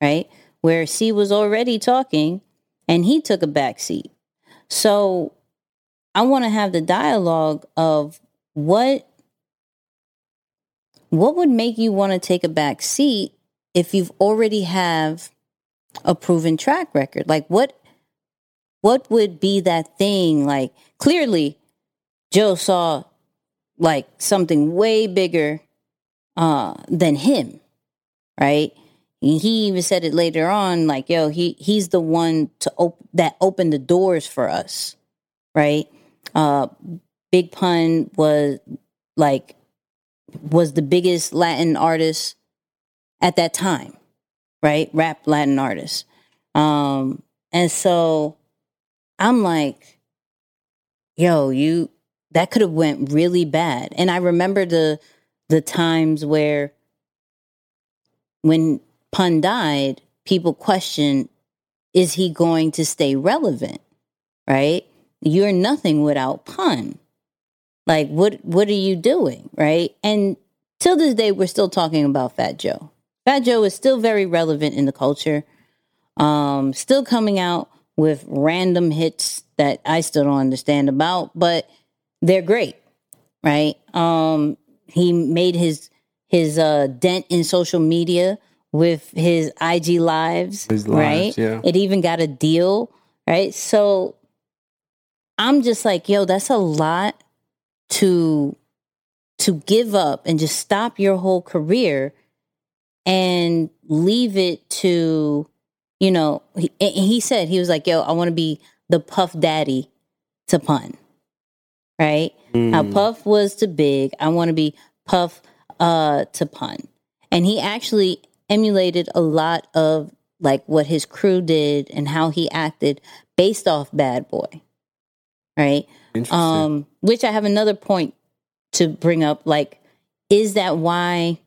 right? Where C was already talking and he took a back seat. So I want to have the dialogue of what what would make you want to take a back seat if you've already have a proven track record? Like what what would be that thing like clearly Joe saw like something way bigger uh, than him, right? And he even said it later on, like, "Yo, he he's the one to op- that opened the doors for us, right?" Uh, Big Pun was like was the biggest Latin artist at that time, right? Rap Latin artist, um, and so I'm like, "Yo, you that could have went really bad. And I remember the the times where when Pun died, people questioned, is he going to stay relevant? Right? You're nothing without Pun. Like what what are you doing? Right? And till this day we're still talking about Fat Joe. Fat Joe is still very relevant in the culture. Um, still coming out with random hits that I still don't understand about, but they're great, right? Um, he made his his uh, dent in social media with his IG lives, His right? lives, yeah. It even got a deal, right? So I'm just like, yo, that's a lot to to give up and just stop your whole career and leave it to, you know, he, he said he was like, yo, I want to be the puff daddy to pun right? How Puff was to Big, I want to be Puff uh, to Pun. And he actually emulated a lot of like what his crew did and how he acted based off Bad Boy, right? Interesting. Um, which I have another point to bring up. Like, is that why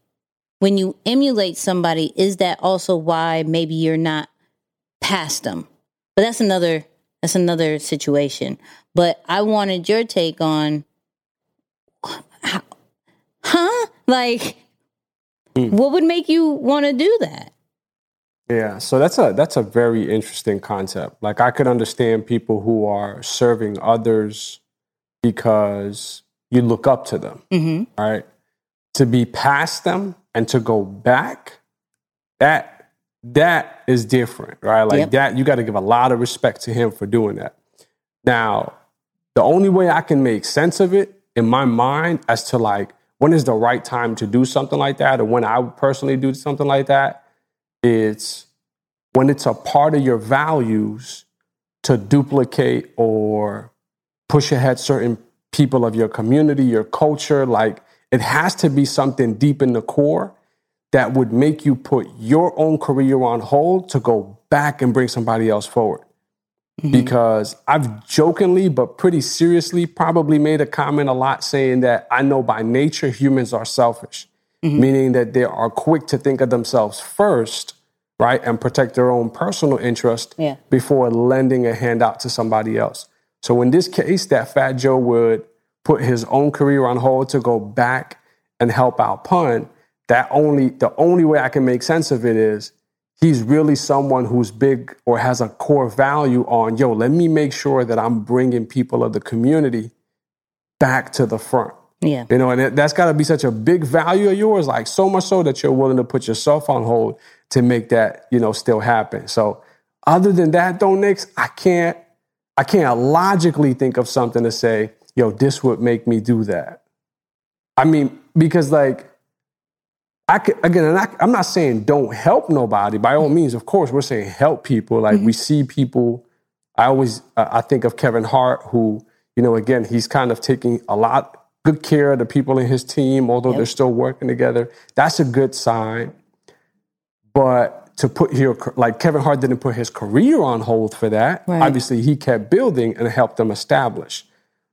when you emulate somebody, is that also why maybe you're not past them? But that's another that's another situation. But I wanted your take on how, huh? Like what would make you want to do that? Yeah, so that's a that's a very interesting concept. Like I could understand people who are serving others because you look up to them, Mhm. right? To be past them and to go back, that that is different, right? Like Yep. that, you got to give a lot of respect to him for doing that. Now, the only way I can make sense of it in my mind as to like when is the right time to do something like that, or when I would personally do something like that, it's when it's a part of your values to duplicate or push ahead certain people of your community, your culture. Like it has to be something deep in the core that would make you put your own career on hold to go back and bring somebody else forward. Mm-hmm. Because I've jokingly, but pretty seriously, probably made a comment a lot saying that I know by nature humans are selfish, mm-hmm. meaning that they are quick to think of themselves first, right, and protect their own personal interest Yeah. before lending a hand out to somebody else. So in this case, that Fat Joe would put his own career on hold to go back and help out Pun. That only the only way I can make sense of it is he's really someone who's big or has a core value on yo. Let me make sure that I'm bringing people of the community back to the front. Yeah. You know, and that's got to be such a big value of yours, like so much so that you're willing to put yourself on hold to make that, you know, still happen. So, other than that, though, Nix, I can't, I can't logically think of something to say, yo, this would make me do that. I mean, because like, I could, again, and I, I'm not saying don't help nobody. By all means, of course, we're saying help people. Like we see people. I always, uh, I think of Kevin Hart, who, you know, again, he's kind of taking a lot good care of the people in his team, although they're still working together. That's a good sign. But to put your like Kevin Hart didn't put his career on hold for that. Right. Obviously, he kept building and helped them establish.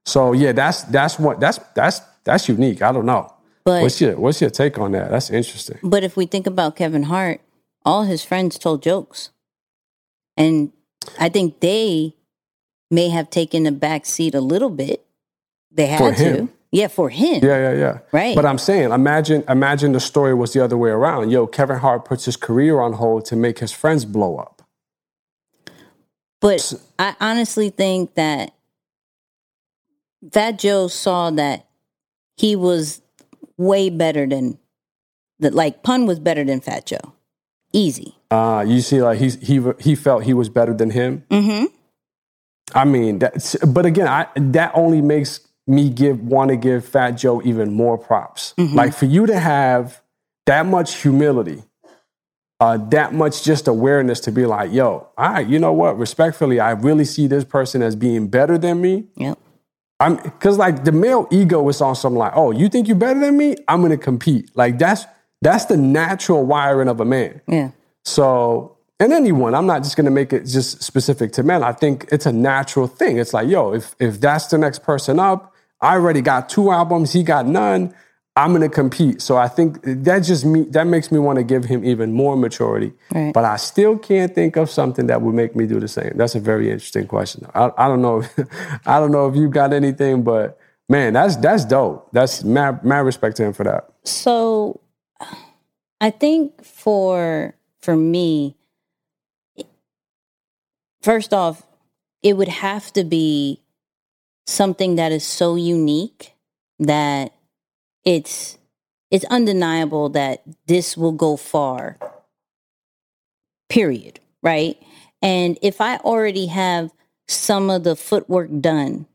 So yeah, that's that's what that's that's that's unique. I don't know. But What's your what's your take on that? That's interesting. but if we think about Kevin Hart, all his friends told jokes. And I think they may have taken a back seat a little bit. They had For to. Yeah, for him. Yeah, yeah, yeah. Right. But I'm saying, imagine imagine the story was the other way around. Yo, Kevin Hart puts his career on hold to make his friends blow up. But I honestly think that Fat Joe saw that he was way better than that. Like Pun was better than Fat Joe, easy. Uh, you see, like he's he he felt he was better than him. Mm-hmm. I mean, that's, but again, I, that only makes me give want to give Fat Joe even more props. Like for you to have that much humility, uh, that much just awareness to be like, yo, all right, you know what? Respectfully, I really see this person as being better than me. Yep. I'm because like the male ego is on something like, oh, you think you're better than me? I'm gonna compete. Like that's that's the natural wiring of a man. Yeah. So, and anyone, I'm not just to make it just specific to men. I think it's a natural thing. It's like, yo, if if that's the next person up, I already got two albums, he got none. I'm going to compete. So I think that just me that makes me want to give him even more maturity. Right. But I still can't think of something that would make me do the same. That's a very interesting question. I, I don't know. I don't know if you got anything, but man, that's that's dope. That's mad, mad respect to him for that. So I think for for me first off it would have to be something that is so unique that it's it's undeniable that this will go far. Period right? And if i already have some of the footwork done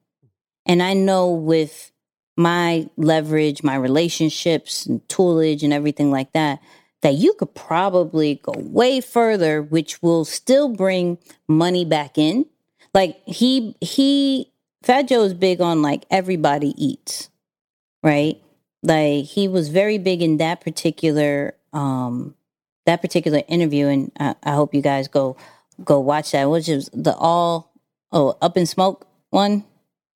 and i know with my leverage my relationships and toolage and everything like that that you could probably go way further which will still bring money back in. Like he he fat joe is big on like everybody eats right like he was very big in that particular um that particular interview and i, I hope you guys go go watch that which is the all oh up in smoke one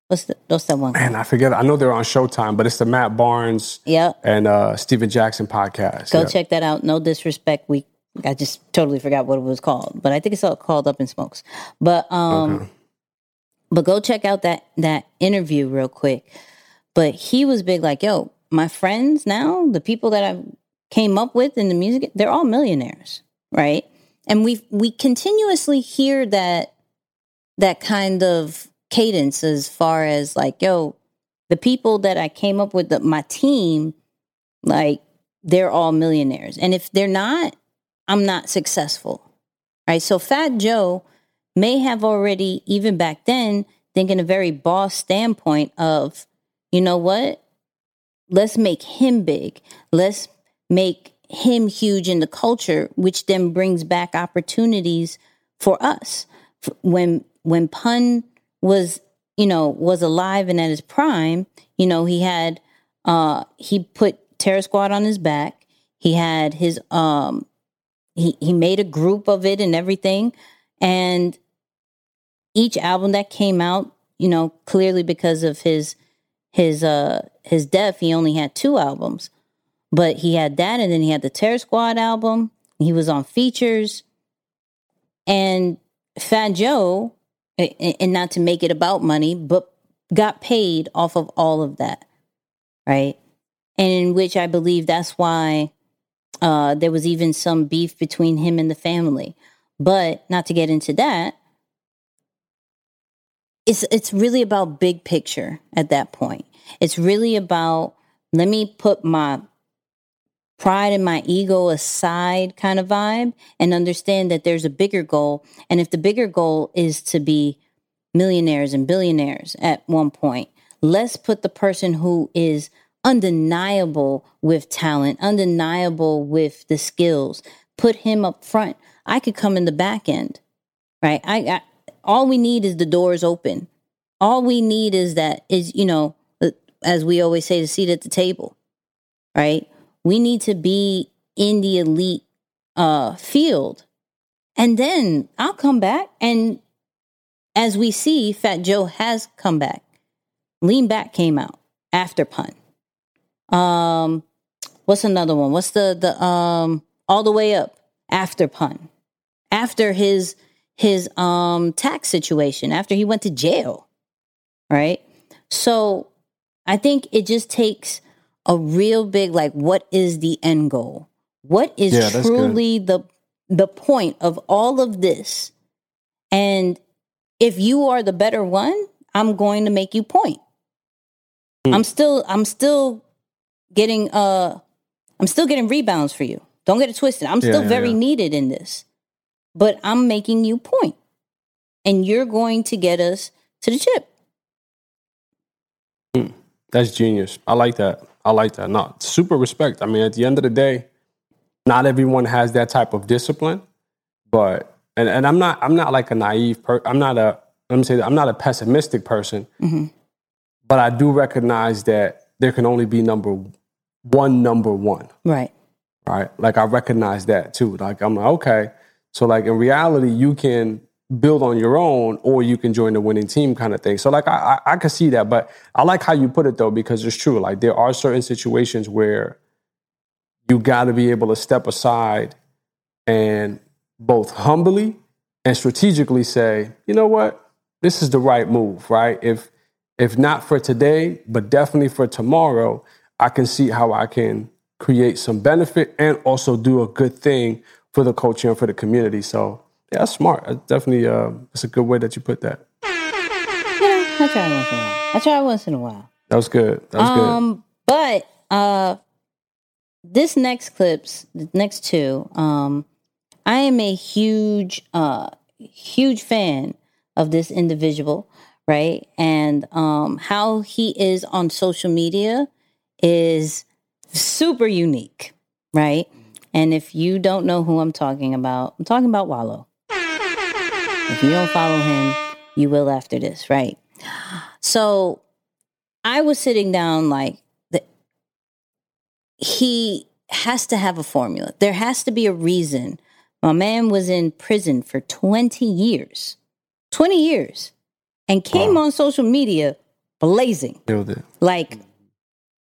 what's the what's that one Man, I forget. I know they're on Showtime, but it's the Matt Barnes yep and uh, Stephen Jackson podcast. go Yeah. check that out no disrespect we i just totally forgot what it was called but i think it's all called up in smokes but um Okay. but go check out that that interview real quick but he was big like yo my friends now the people that i came up with in the music they're all millionaires right? And we we continuously hear that that kind of cadence as far as like yo the people that i came up with the, my team like they're all millionaires. And if they're not i'm not successful right? So fat joe may have already even back then thinking a very boss standpoint of you know what let's make him big. Let's make him huge in the culture which then brings back opportunities for us. When when pun was you know was alive and at his prime you know he had uh he put terror squad on his back. He had his um he he made a group of it and everything. And each album that came out you know clearly because of his his uh his death he only had two albums but he had that and then he had the terror squad album. He was on features. And fat joe and not to make it about money but got paid off of all of that right? And in which i believe that's why uh there was even some beef between him and the family. But not to get into that it's it's really about big picture at that point. It's really about let me put my pride and my ego aside kind of vibe and understand that there's a bigger goal. And if the bigger goal is to be millionaires and billionaires at one point let's put the person who is undeniable with talent undeniable with the skills put him up front. I could come in the back end right? I, I all we need is the doors open. All we need is that is you know, as we always say, the seat at the table, right? We need to be in the elite uh, field, and then I'll come back. And as we see, Fat Joe has come back. Lean Back came out after pun. Um, what's another one? What's the the um all the way up after pun? After his his um tax situation, after he went to jail. Right? So I think it just takes a real big like what is the end goal? What is Yeah, truly the the point of all of this? And if you are the better one, I'm going to make you point. Hmm. I'm still I'm still getting uh I'm still getting rebounds for you. Don't get it twisted. I'm Yeah, still yeah, very needed in this. But I'm making you point. And you're going to get us to the chip. That's genius. I like that. I like that. Not super respect. I mean, at the end of the day, not everyone has that type of discipline, but and, and I'm not I'm not like a naive per I'm not a let me say that I'm not a pessimistic person, Mhm. but I do recognize that there can only be number one number one. Right. right? Like I recognize that too. Like I'm like, okay. So like in reality, you can build on your own or you can join the winning team kind of thing. So like I I, I can see that, but I like how you put it though, because it's true. Like there are certain situations where you gotta be able to step aside and both humbly and strategically say, you know what, this is the right move, right? If if not for today, but definitely for tomorrow, I can see how I can create some benefit and also do a good thing for the culture and for the community. So yeah, that's smart. That's definitely uh, it's a good way that you put that. Yeah, I try once in a while. I try once in a while. That was good. That was good. Um, but uh, this next clips, the next two, um, I am a huge, uh, huge fan of this individual, right? And um, how he is on social media is super unique, right? And if you don't know who I'm talking about, I'm talking about Wallo. If you don't follow him, you will after this, right? So I was sitting down like the, he has to have a formula. There has to be a reason. My man was in prison for 20 years. 20 years. And came on social media blazing. Like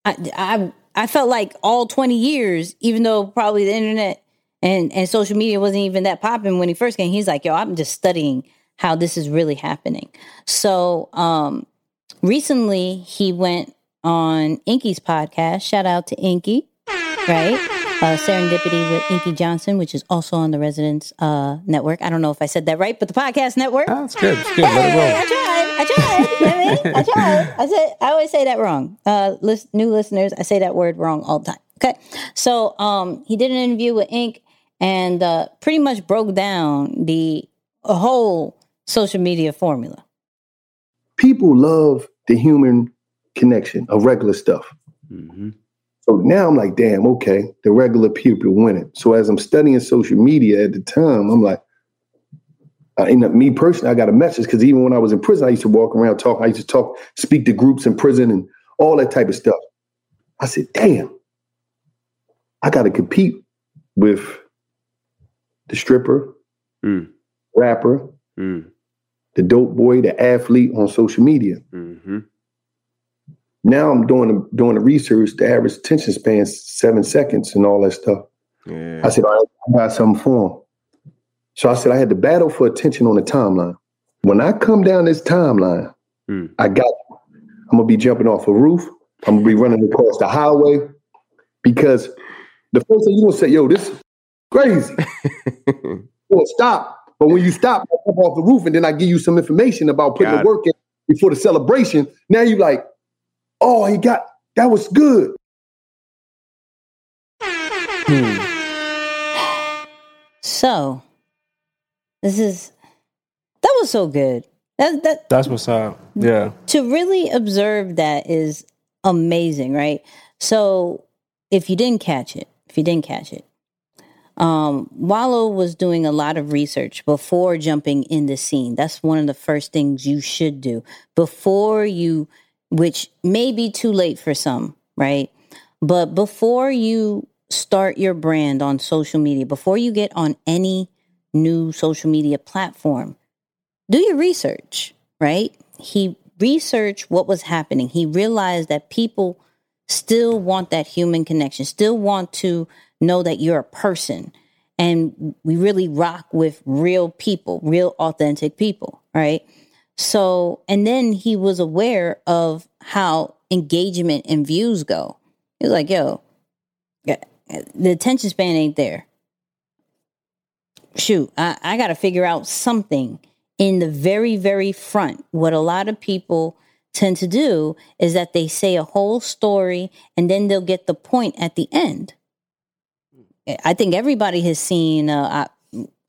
I, I I felt like all 20 years, even though probably the internet and, and social media wasn't even that popping when he first came, he's like, yo, I'm just studying how this is really happening. So um recently he went on Inky's podcast. Shout out to Inky, right? Uh, Serendipity with Inky Johnson, which is also on the Residence uh, Network. I don't know if I said that right, but the podcast network. That's good. It's good. Let it Hey, I tried. I tried. You know what I mean? I tried. I said I always say that wrong. Uh, list, new listeners, I say that word wrong all the time. Okay, so um, he did an interview with Ink and uh, pretty much broke down the whole social media formula. people love the human connection of regular stuff. So now I'm like, damn, okay, the regular people winning. So as I'm studying social media at the time, I'm like, I end up me personally, I got a message because even when I was in prison, I used to walk around talk. I used to talk, speak to groups in prison and all that type of stuff. I said, damn, I got to compete with the stripper, Mm. rapper, Mm. the dope boy, the athlete on social media. Mm-hmm. Now I'm doing the, doing the research. The average attention span is seven seconds and all that stuff. Yeah. I said, right, I got something for him. So I said I had to battle for attention on the timeline. When I come down this timeline, Hmm. I got. I'm gonna be jumping off a roof. I'm gonna be running across the highway because the first thing you gonna say, "Yo, this is crazy." well, stop, but when you stop, I jump off the roof, and then I give you some information about putting Got the work in before the celebration. Now you like, oh, he got that was good. So this is that was so good. That that That's what's up. Yeah. to really observe that is amazing, right? So if you didn't catch it, if you didn't catch it, um, Wallo was doing a lot of research before jumping in the scene. That's one of the first things you should do before you, which may be too late for some, right? But before you start your brand on social media, before you get on any new social media platform, do your research, right? He researched what was happening. He realized that people still want that human connection, still want to know that you're a person. And we really rock with real people, real authentic people, right? So, and then he was aware of how engagement and views go. He was like, yo, the attention span ain't there. Shoot, I, I got to figure out something in the very, very front. What a lot of people tend to do is that they say a whole story and then they'll get the point at the end. I think everybody has seen, uh,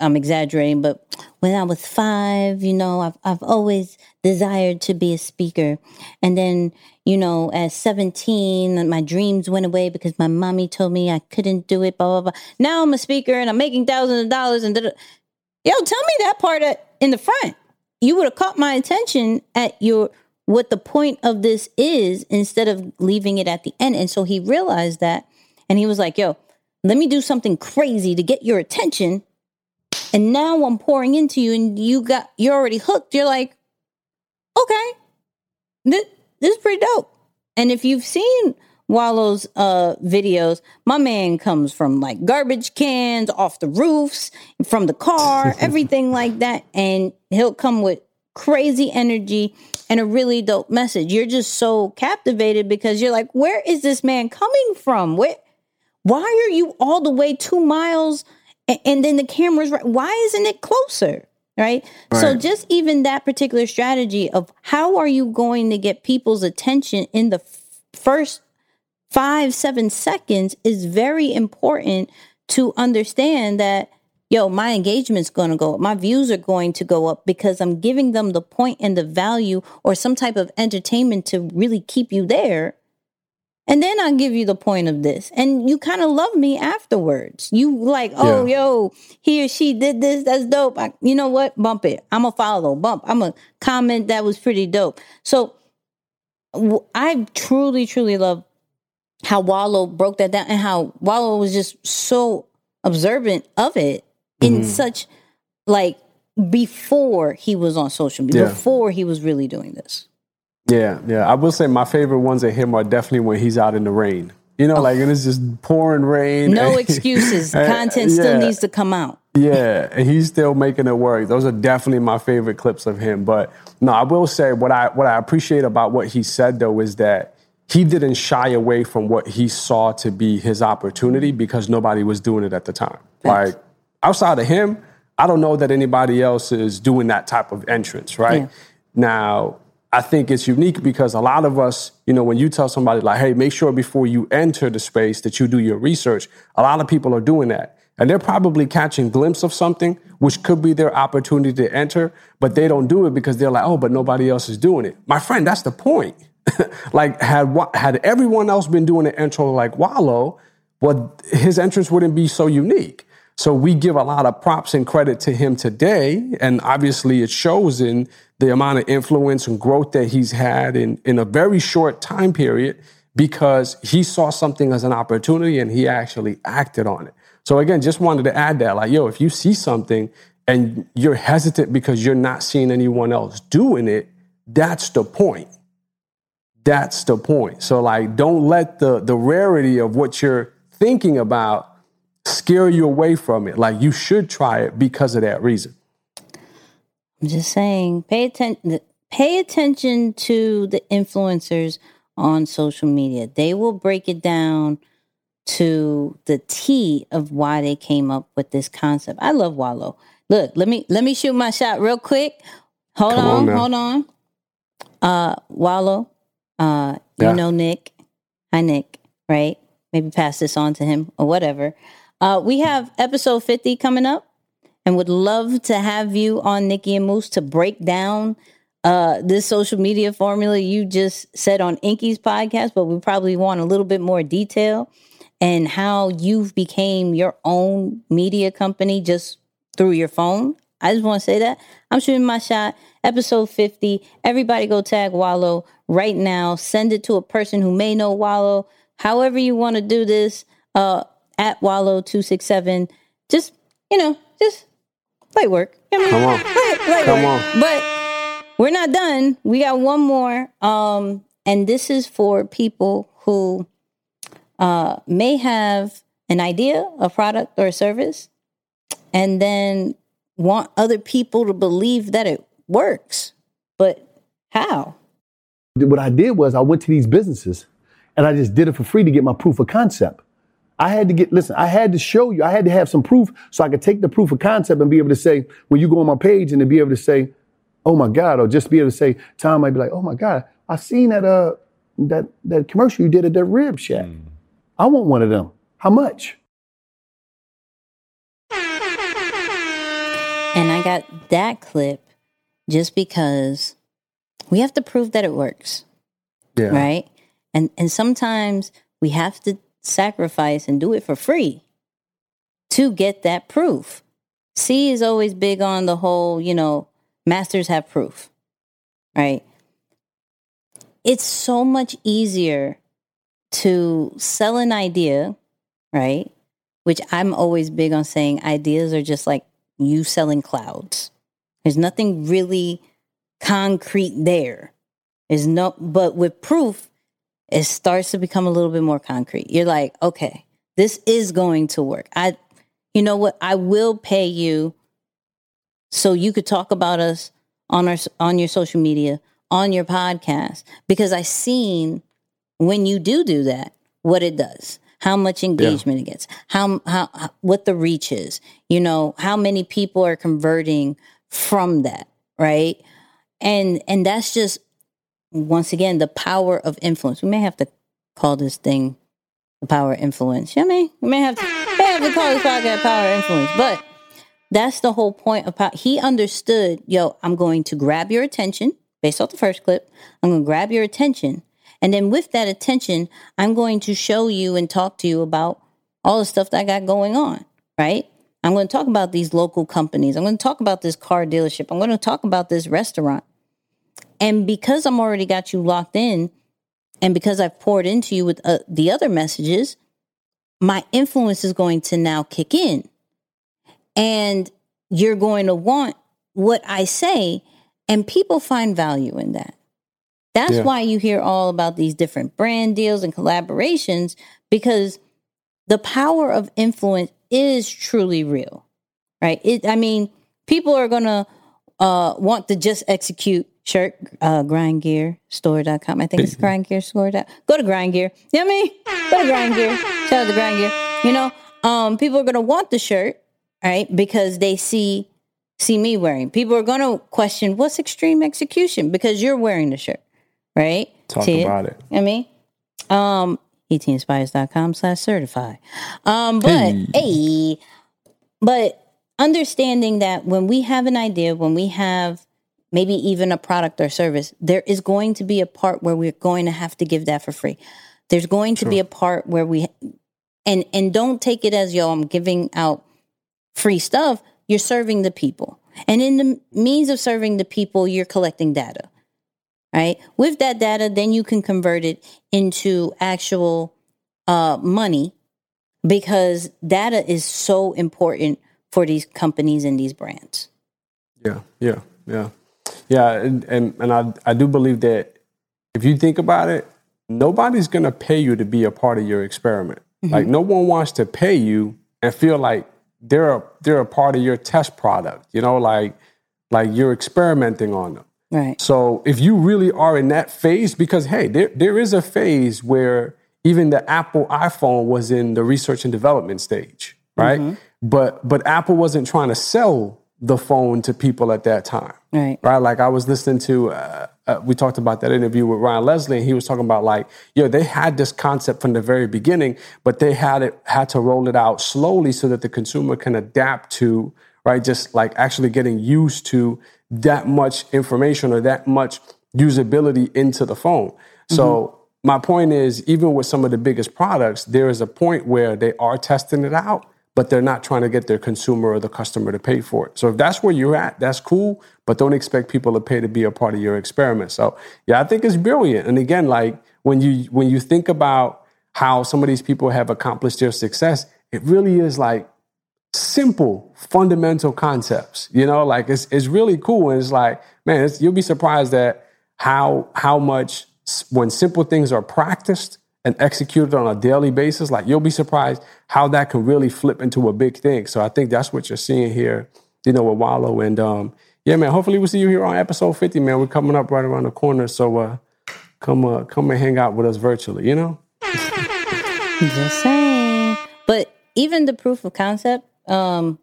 I'm exaggerating, but when I was five, you know, I've, I've always desired to be a speaker. And then, you know, at 17, my dreams went away because my mommy told me I couldn't do it, blah, blah, blah. Now I'm a speaker and I'm making thousands of dollars. And da-da. yo, tell me that part in the front. You would have caught my attention at your what the point of this is instead of leaving it at the end. And so he realized that and he was like, yo, let me do something crazy to get your attention. And now I'm pouring into you and you got you're already hooked. You're like, okay, this, this is pretty dope. And if you've seen Wallo's uh, videos, my man comes from like garbage cans, off the roofs, from the car, everything like that. And he'll come with crazy energy and a really dope message. You're just so captivated because you're like, where is this man coming from? Where, why are you all the way two miles and, then the camera's right? Why isn't it closer? Right? right? So just even that particular strategy of how are you going to get people's attention in the f- first five, seven seconds is very important to understand that yo, my engagement's going to go up. My views are going to go up because I'm giving them the point and the value or some type of entertainment to really keep you there. And then I'll give you the point of this. And you kind of love me afterwards. You like, oh, yeah. yo, he or she did this. That's dope. I, you know what? Bump it. I'm a follow. Bump. I'm a comment. That was pretty dope. So I truly, truly love how Wallo broke that down and how Wallo was just so observant of it in mm-hmm. such like before he was on social media, yeah. before he was really doing this. Yeah, yeah. I will say my favorite ones of him are definitely when he's out in the rain. You know, oh. like and it's just pouring rain. No excuses. Content still needs to come out. Yeah, and he's still making it work. Those are definitely my favorite clips of him. But no, I will say what I what I appreciate about what he said though is that he didn't shy away from what he saw to be his opportunity because nobody was doing it at the time. Thanks. Like outside of him, I don't know that anybody else is doing that type of entrance, right? Yeah. Now, I think it's unique because a lot of us, you know, when you tell somebody like, hey, make sure before you enter the space that you do your research, a lot of people are doing that. And they're probably catching glimpse of something, which could be their opportunity to enter, but they don't do it because they're like, oh, but nobody else is doing it. My friend, that's the point. like, had had everyone else been doing an intro like Wallo, well, his entrance wouldn't be so unique. So we give a lot of props and credit to him today. And obviously it shows in the amount of influence and growth that he's had in, in a very short time period because he saw something as an opportunity and he actually acted on it. So again, just wanted to add that like, yo, if you see something and you're hesitant because you're not seeing anyone else doing it, that's the point. That's the point. So like, don't let the, the rarity of what you're thinking about scare you away from it. Like you should try it because of that reason. I'm just saying, pay attention. Pay attention to the influencers on social media. They will break it down to the T of why they came up with this concept. I love Wallo. Look, let me let me shoot my shot real quick. Hold Come on, on hold on. Uh Wallo, uh, you know Nick. Hi Nick, right? Maybe pass this on to him or whatever. Uh, we have episode 50 coming up and would love to have you on Nicky and Moose to break down uh, this social media formula you just said on Inky's podcast, but we probably want a little bit more detail and how you've became your own media company just through your phone. I just want to say that. I'm shooting my shot. Episode 50. Everybody go tag Wallo right now. Send it to a person who may know Wallo. However you want to do this. Uh, at Wallo267. Just, you know, just light work. You know, Come on. light, light Come work. on. But we're not done. We got one more. Um, and this is for people who uh, may have an idea, a product or a service, and then want other people to believe that it works. But how? what I did was I went to these businesses and I just did it for free to get my proof of concept. I had to get, listen, I had to show you, I had to have some proof so I could take the proof of concept and be able to say, when you go on my page and to be able to say, oh my God, or just be able to say, Tom might be like, oh my God, I seen that, uh, that, that commercial you did at that rib shack. I want one of them. How much? And I got that clip just because we have to prove that it works, Yeah. right? And and sometimes we have to sacrifice and do it for free to get that proof. C is always big on the whole, you know, masters have proof, right? It's so much easier to sell an idea, right? Which I'm always big on saying ideas are just like you selling clouds. There's nothing really concrete there. There's no, but with proof, it starts to become a little bit more concrete. You're like, okay, this is going to work. I, you know what? I will pay you so you could talk about us on our on your social media, on your podcast, because I seen when you do do that, what it does, how much engagement it gets, how, how how what the reach is, you know, how many people are converting from that, right? And and that's just once again the power of influence. We may have to call this thing the power of influence. You know I mean? We may have to, may have to call this podcast power of influence, but that's the whole point of power. He understood, yo, I'm going to grab your attention based off the first clip. I'm going to grab your attention. And then with that attention, I'm going to show you and talk to you about all the stuff that I got going on, right? I'm going to talk about these local companies. I'm going to talk about this car dealership. I'm going to talk about this restaurant. And because I'm already got you locked in, and because I've poured into you with uh, the other messages, my influence is going to now kick in. And you're going to want what I say, and people find value in that. That's Yeah. why you hear all about these different brand deals and collaborations because the power of influence is truly real, right? It, I mean, people are going to uh, want to just execute shirt, uh, grindgearstore.com. I think it's grindgearstore. dot- Go to grindgear. You know what I mean? Go to grindgear. Shout out to grindgear. You know, um, people are going to want the shirt, right? Because they see see me wearing. People are going to question what's extreme execution because you're wearing the shirt, right? Talk See about it. I mean, um, etinspires.com slash certify. Um, but hey, but understanding that when we have an idea, when we have maybe even a product or service, there is going to be a part where we're going to have to give that for free. There's going to be a part where we and and don't take it as yo, I'm giving out free stuff. You're serving the people. And in the means of serving the people, you're collecting data right? With that data, then you can convert it into actual uh, money because data is so important for these companies and these brands. Yeah, yeah, yeah, yeah, and and, and I I do believe that if you think about it, nobody's gonna pay you to be a part of your experiment. Mm-hmm. Like no one wants to pay you and feel like they're a, they're a part of your test product. You know, like like you're experimenting on them. Right. So if you really are in that phase, because hey, there, there is a phase where even the Apple iPhone was in the research and development stage, right? Mm-hmm. But but Apple wasn't trying to sell the phone to people at that time, Right. right? Like I was listening to, uh, uh, we talked about that interview with Ryan Leslie, and he was talking about like, yo, they had this concept from the very beginning, but they had it had to roll it out slowly so that the consumer can adapt to, right? Just like actually getting used to that much information or that much usability into the phone. So my point is, even with some of the biggest products, there is a point where they are testing it out, but they're not trying to get their consumer or the customer to pay for it. So if that's where you're at, that's cool, but don't expect people to pay to be a part of your experiment. So yeah, I think it's brilliant. And again, like when you when you think about how some of these people have accomplished their success, it really is like simple, fundamental concepts. You know, like it's it's really cool, and it's like, man, it's, you'll be surprised at how how much when simple things are practiced and executed on a daily basis, like you'll be surprised how that can really flip into a big thing. So I think that's what you're seeing here, you know, with Wallo. And um, yeah, man, hopefully we'll see you here on episode 50, man. We're coming up right around the corner. So uh, come uh, come and hang out with us virtually, you know? Just saying. But even the proof of concept um,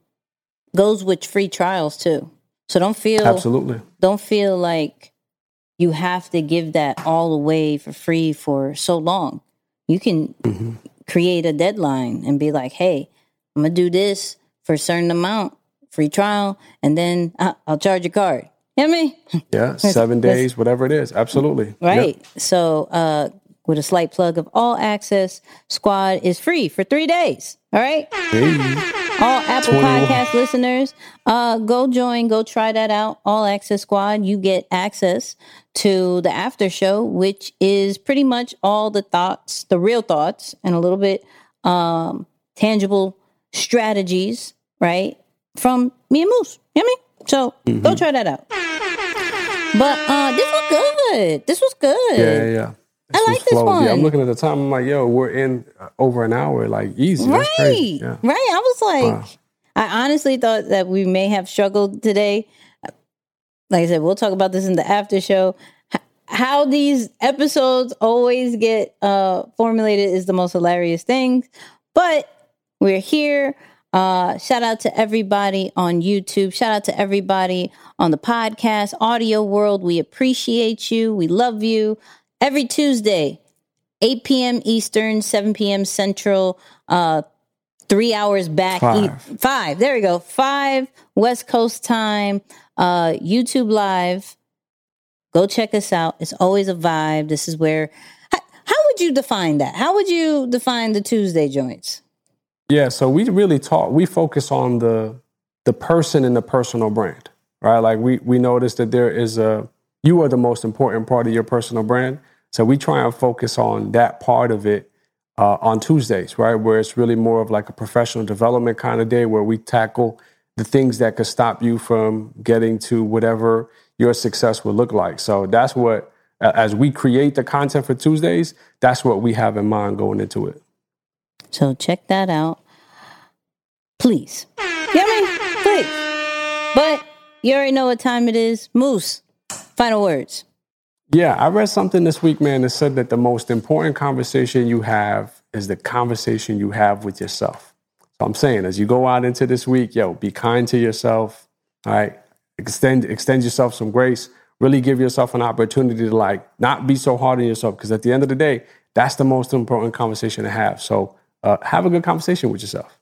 goes with free trials too. So don't feel absolutely don't feel like you have to give that all away for free for so long. You can mm-hmm. create a deadline and be like, "Hey, I'm gonna do this for a certain amount, free trial, and then I'll, I'll charge a card." You know I mean? Yeah, seven days, whatever it is. Absolutely. Right. Yep. So uh, with a slight plug of All Access Squad is free for three days. All right. Hey. All Apple 21. Podcast listeners, uh, go join, go try that out. All Access Squad, you get access to the after show, which is pretty much all the thoughts, the real thoughts, and a little bit um, tangible strategies, right? From me and Moose. You know I mean? So mm-hmm. go try that out. But uh, this was good. This was good. Yeah, yeah, yeah. I like this one. Yeah, I'm looking at the time. I'm like, yo, we're in over an hour, like easy. Right, yeah. right. I was like, wow. I honestly thought that we may have struggled today. Like I said, we'll talk about this in the after show. How these episodes always get uh, formulated is the most hilarious thing. But we're here. Uh, shout out to everybody on YouTube. Shout out to everybody on the podcast, audio world. We appreciate you. We love you every Tuesday, 8 p.m. Eastern, 7 p.m. Central, uh, three hours back. Five. five. There we go. Five West Coast time, uh, YouTube Live. Go check us out. It's always a vibe. This is where, how, how would you define that? How would you define the Tuesday joints? Yeah, so we really talk, we focus on the the person and the personal brand, right? Like we we notice that there is a you are the most important part of your personal brand. So we try and focus on that part of it uh, on Tuesdays, right? Where it's really more of like a professional development kind of day where we tackle the things that could stop you from getting to whatever your success would look like. So that's what, as we create the content for Tuesdays, that's what we have in mind going into it. So check that out. Please. I mean? Please. But you already know what time it is. Moose. Final words. Yeah, I read something this week, man, that said that the most important conversation you have is the conversation you have with yourself. So I'm saying, as you go out into this week, yo, be kind to yourself. All right, extend extend yourself some grace. Really give yourself an opportunity to like not be so hard on yourself, because at the end of the day, that's the most important conversation to have. So uh, have a good conversation with yourself.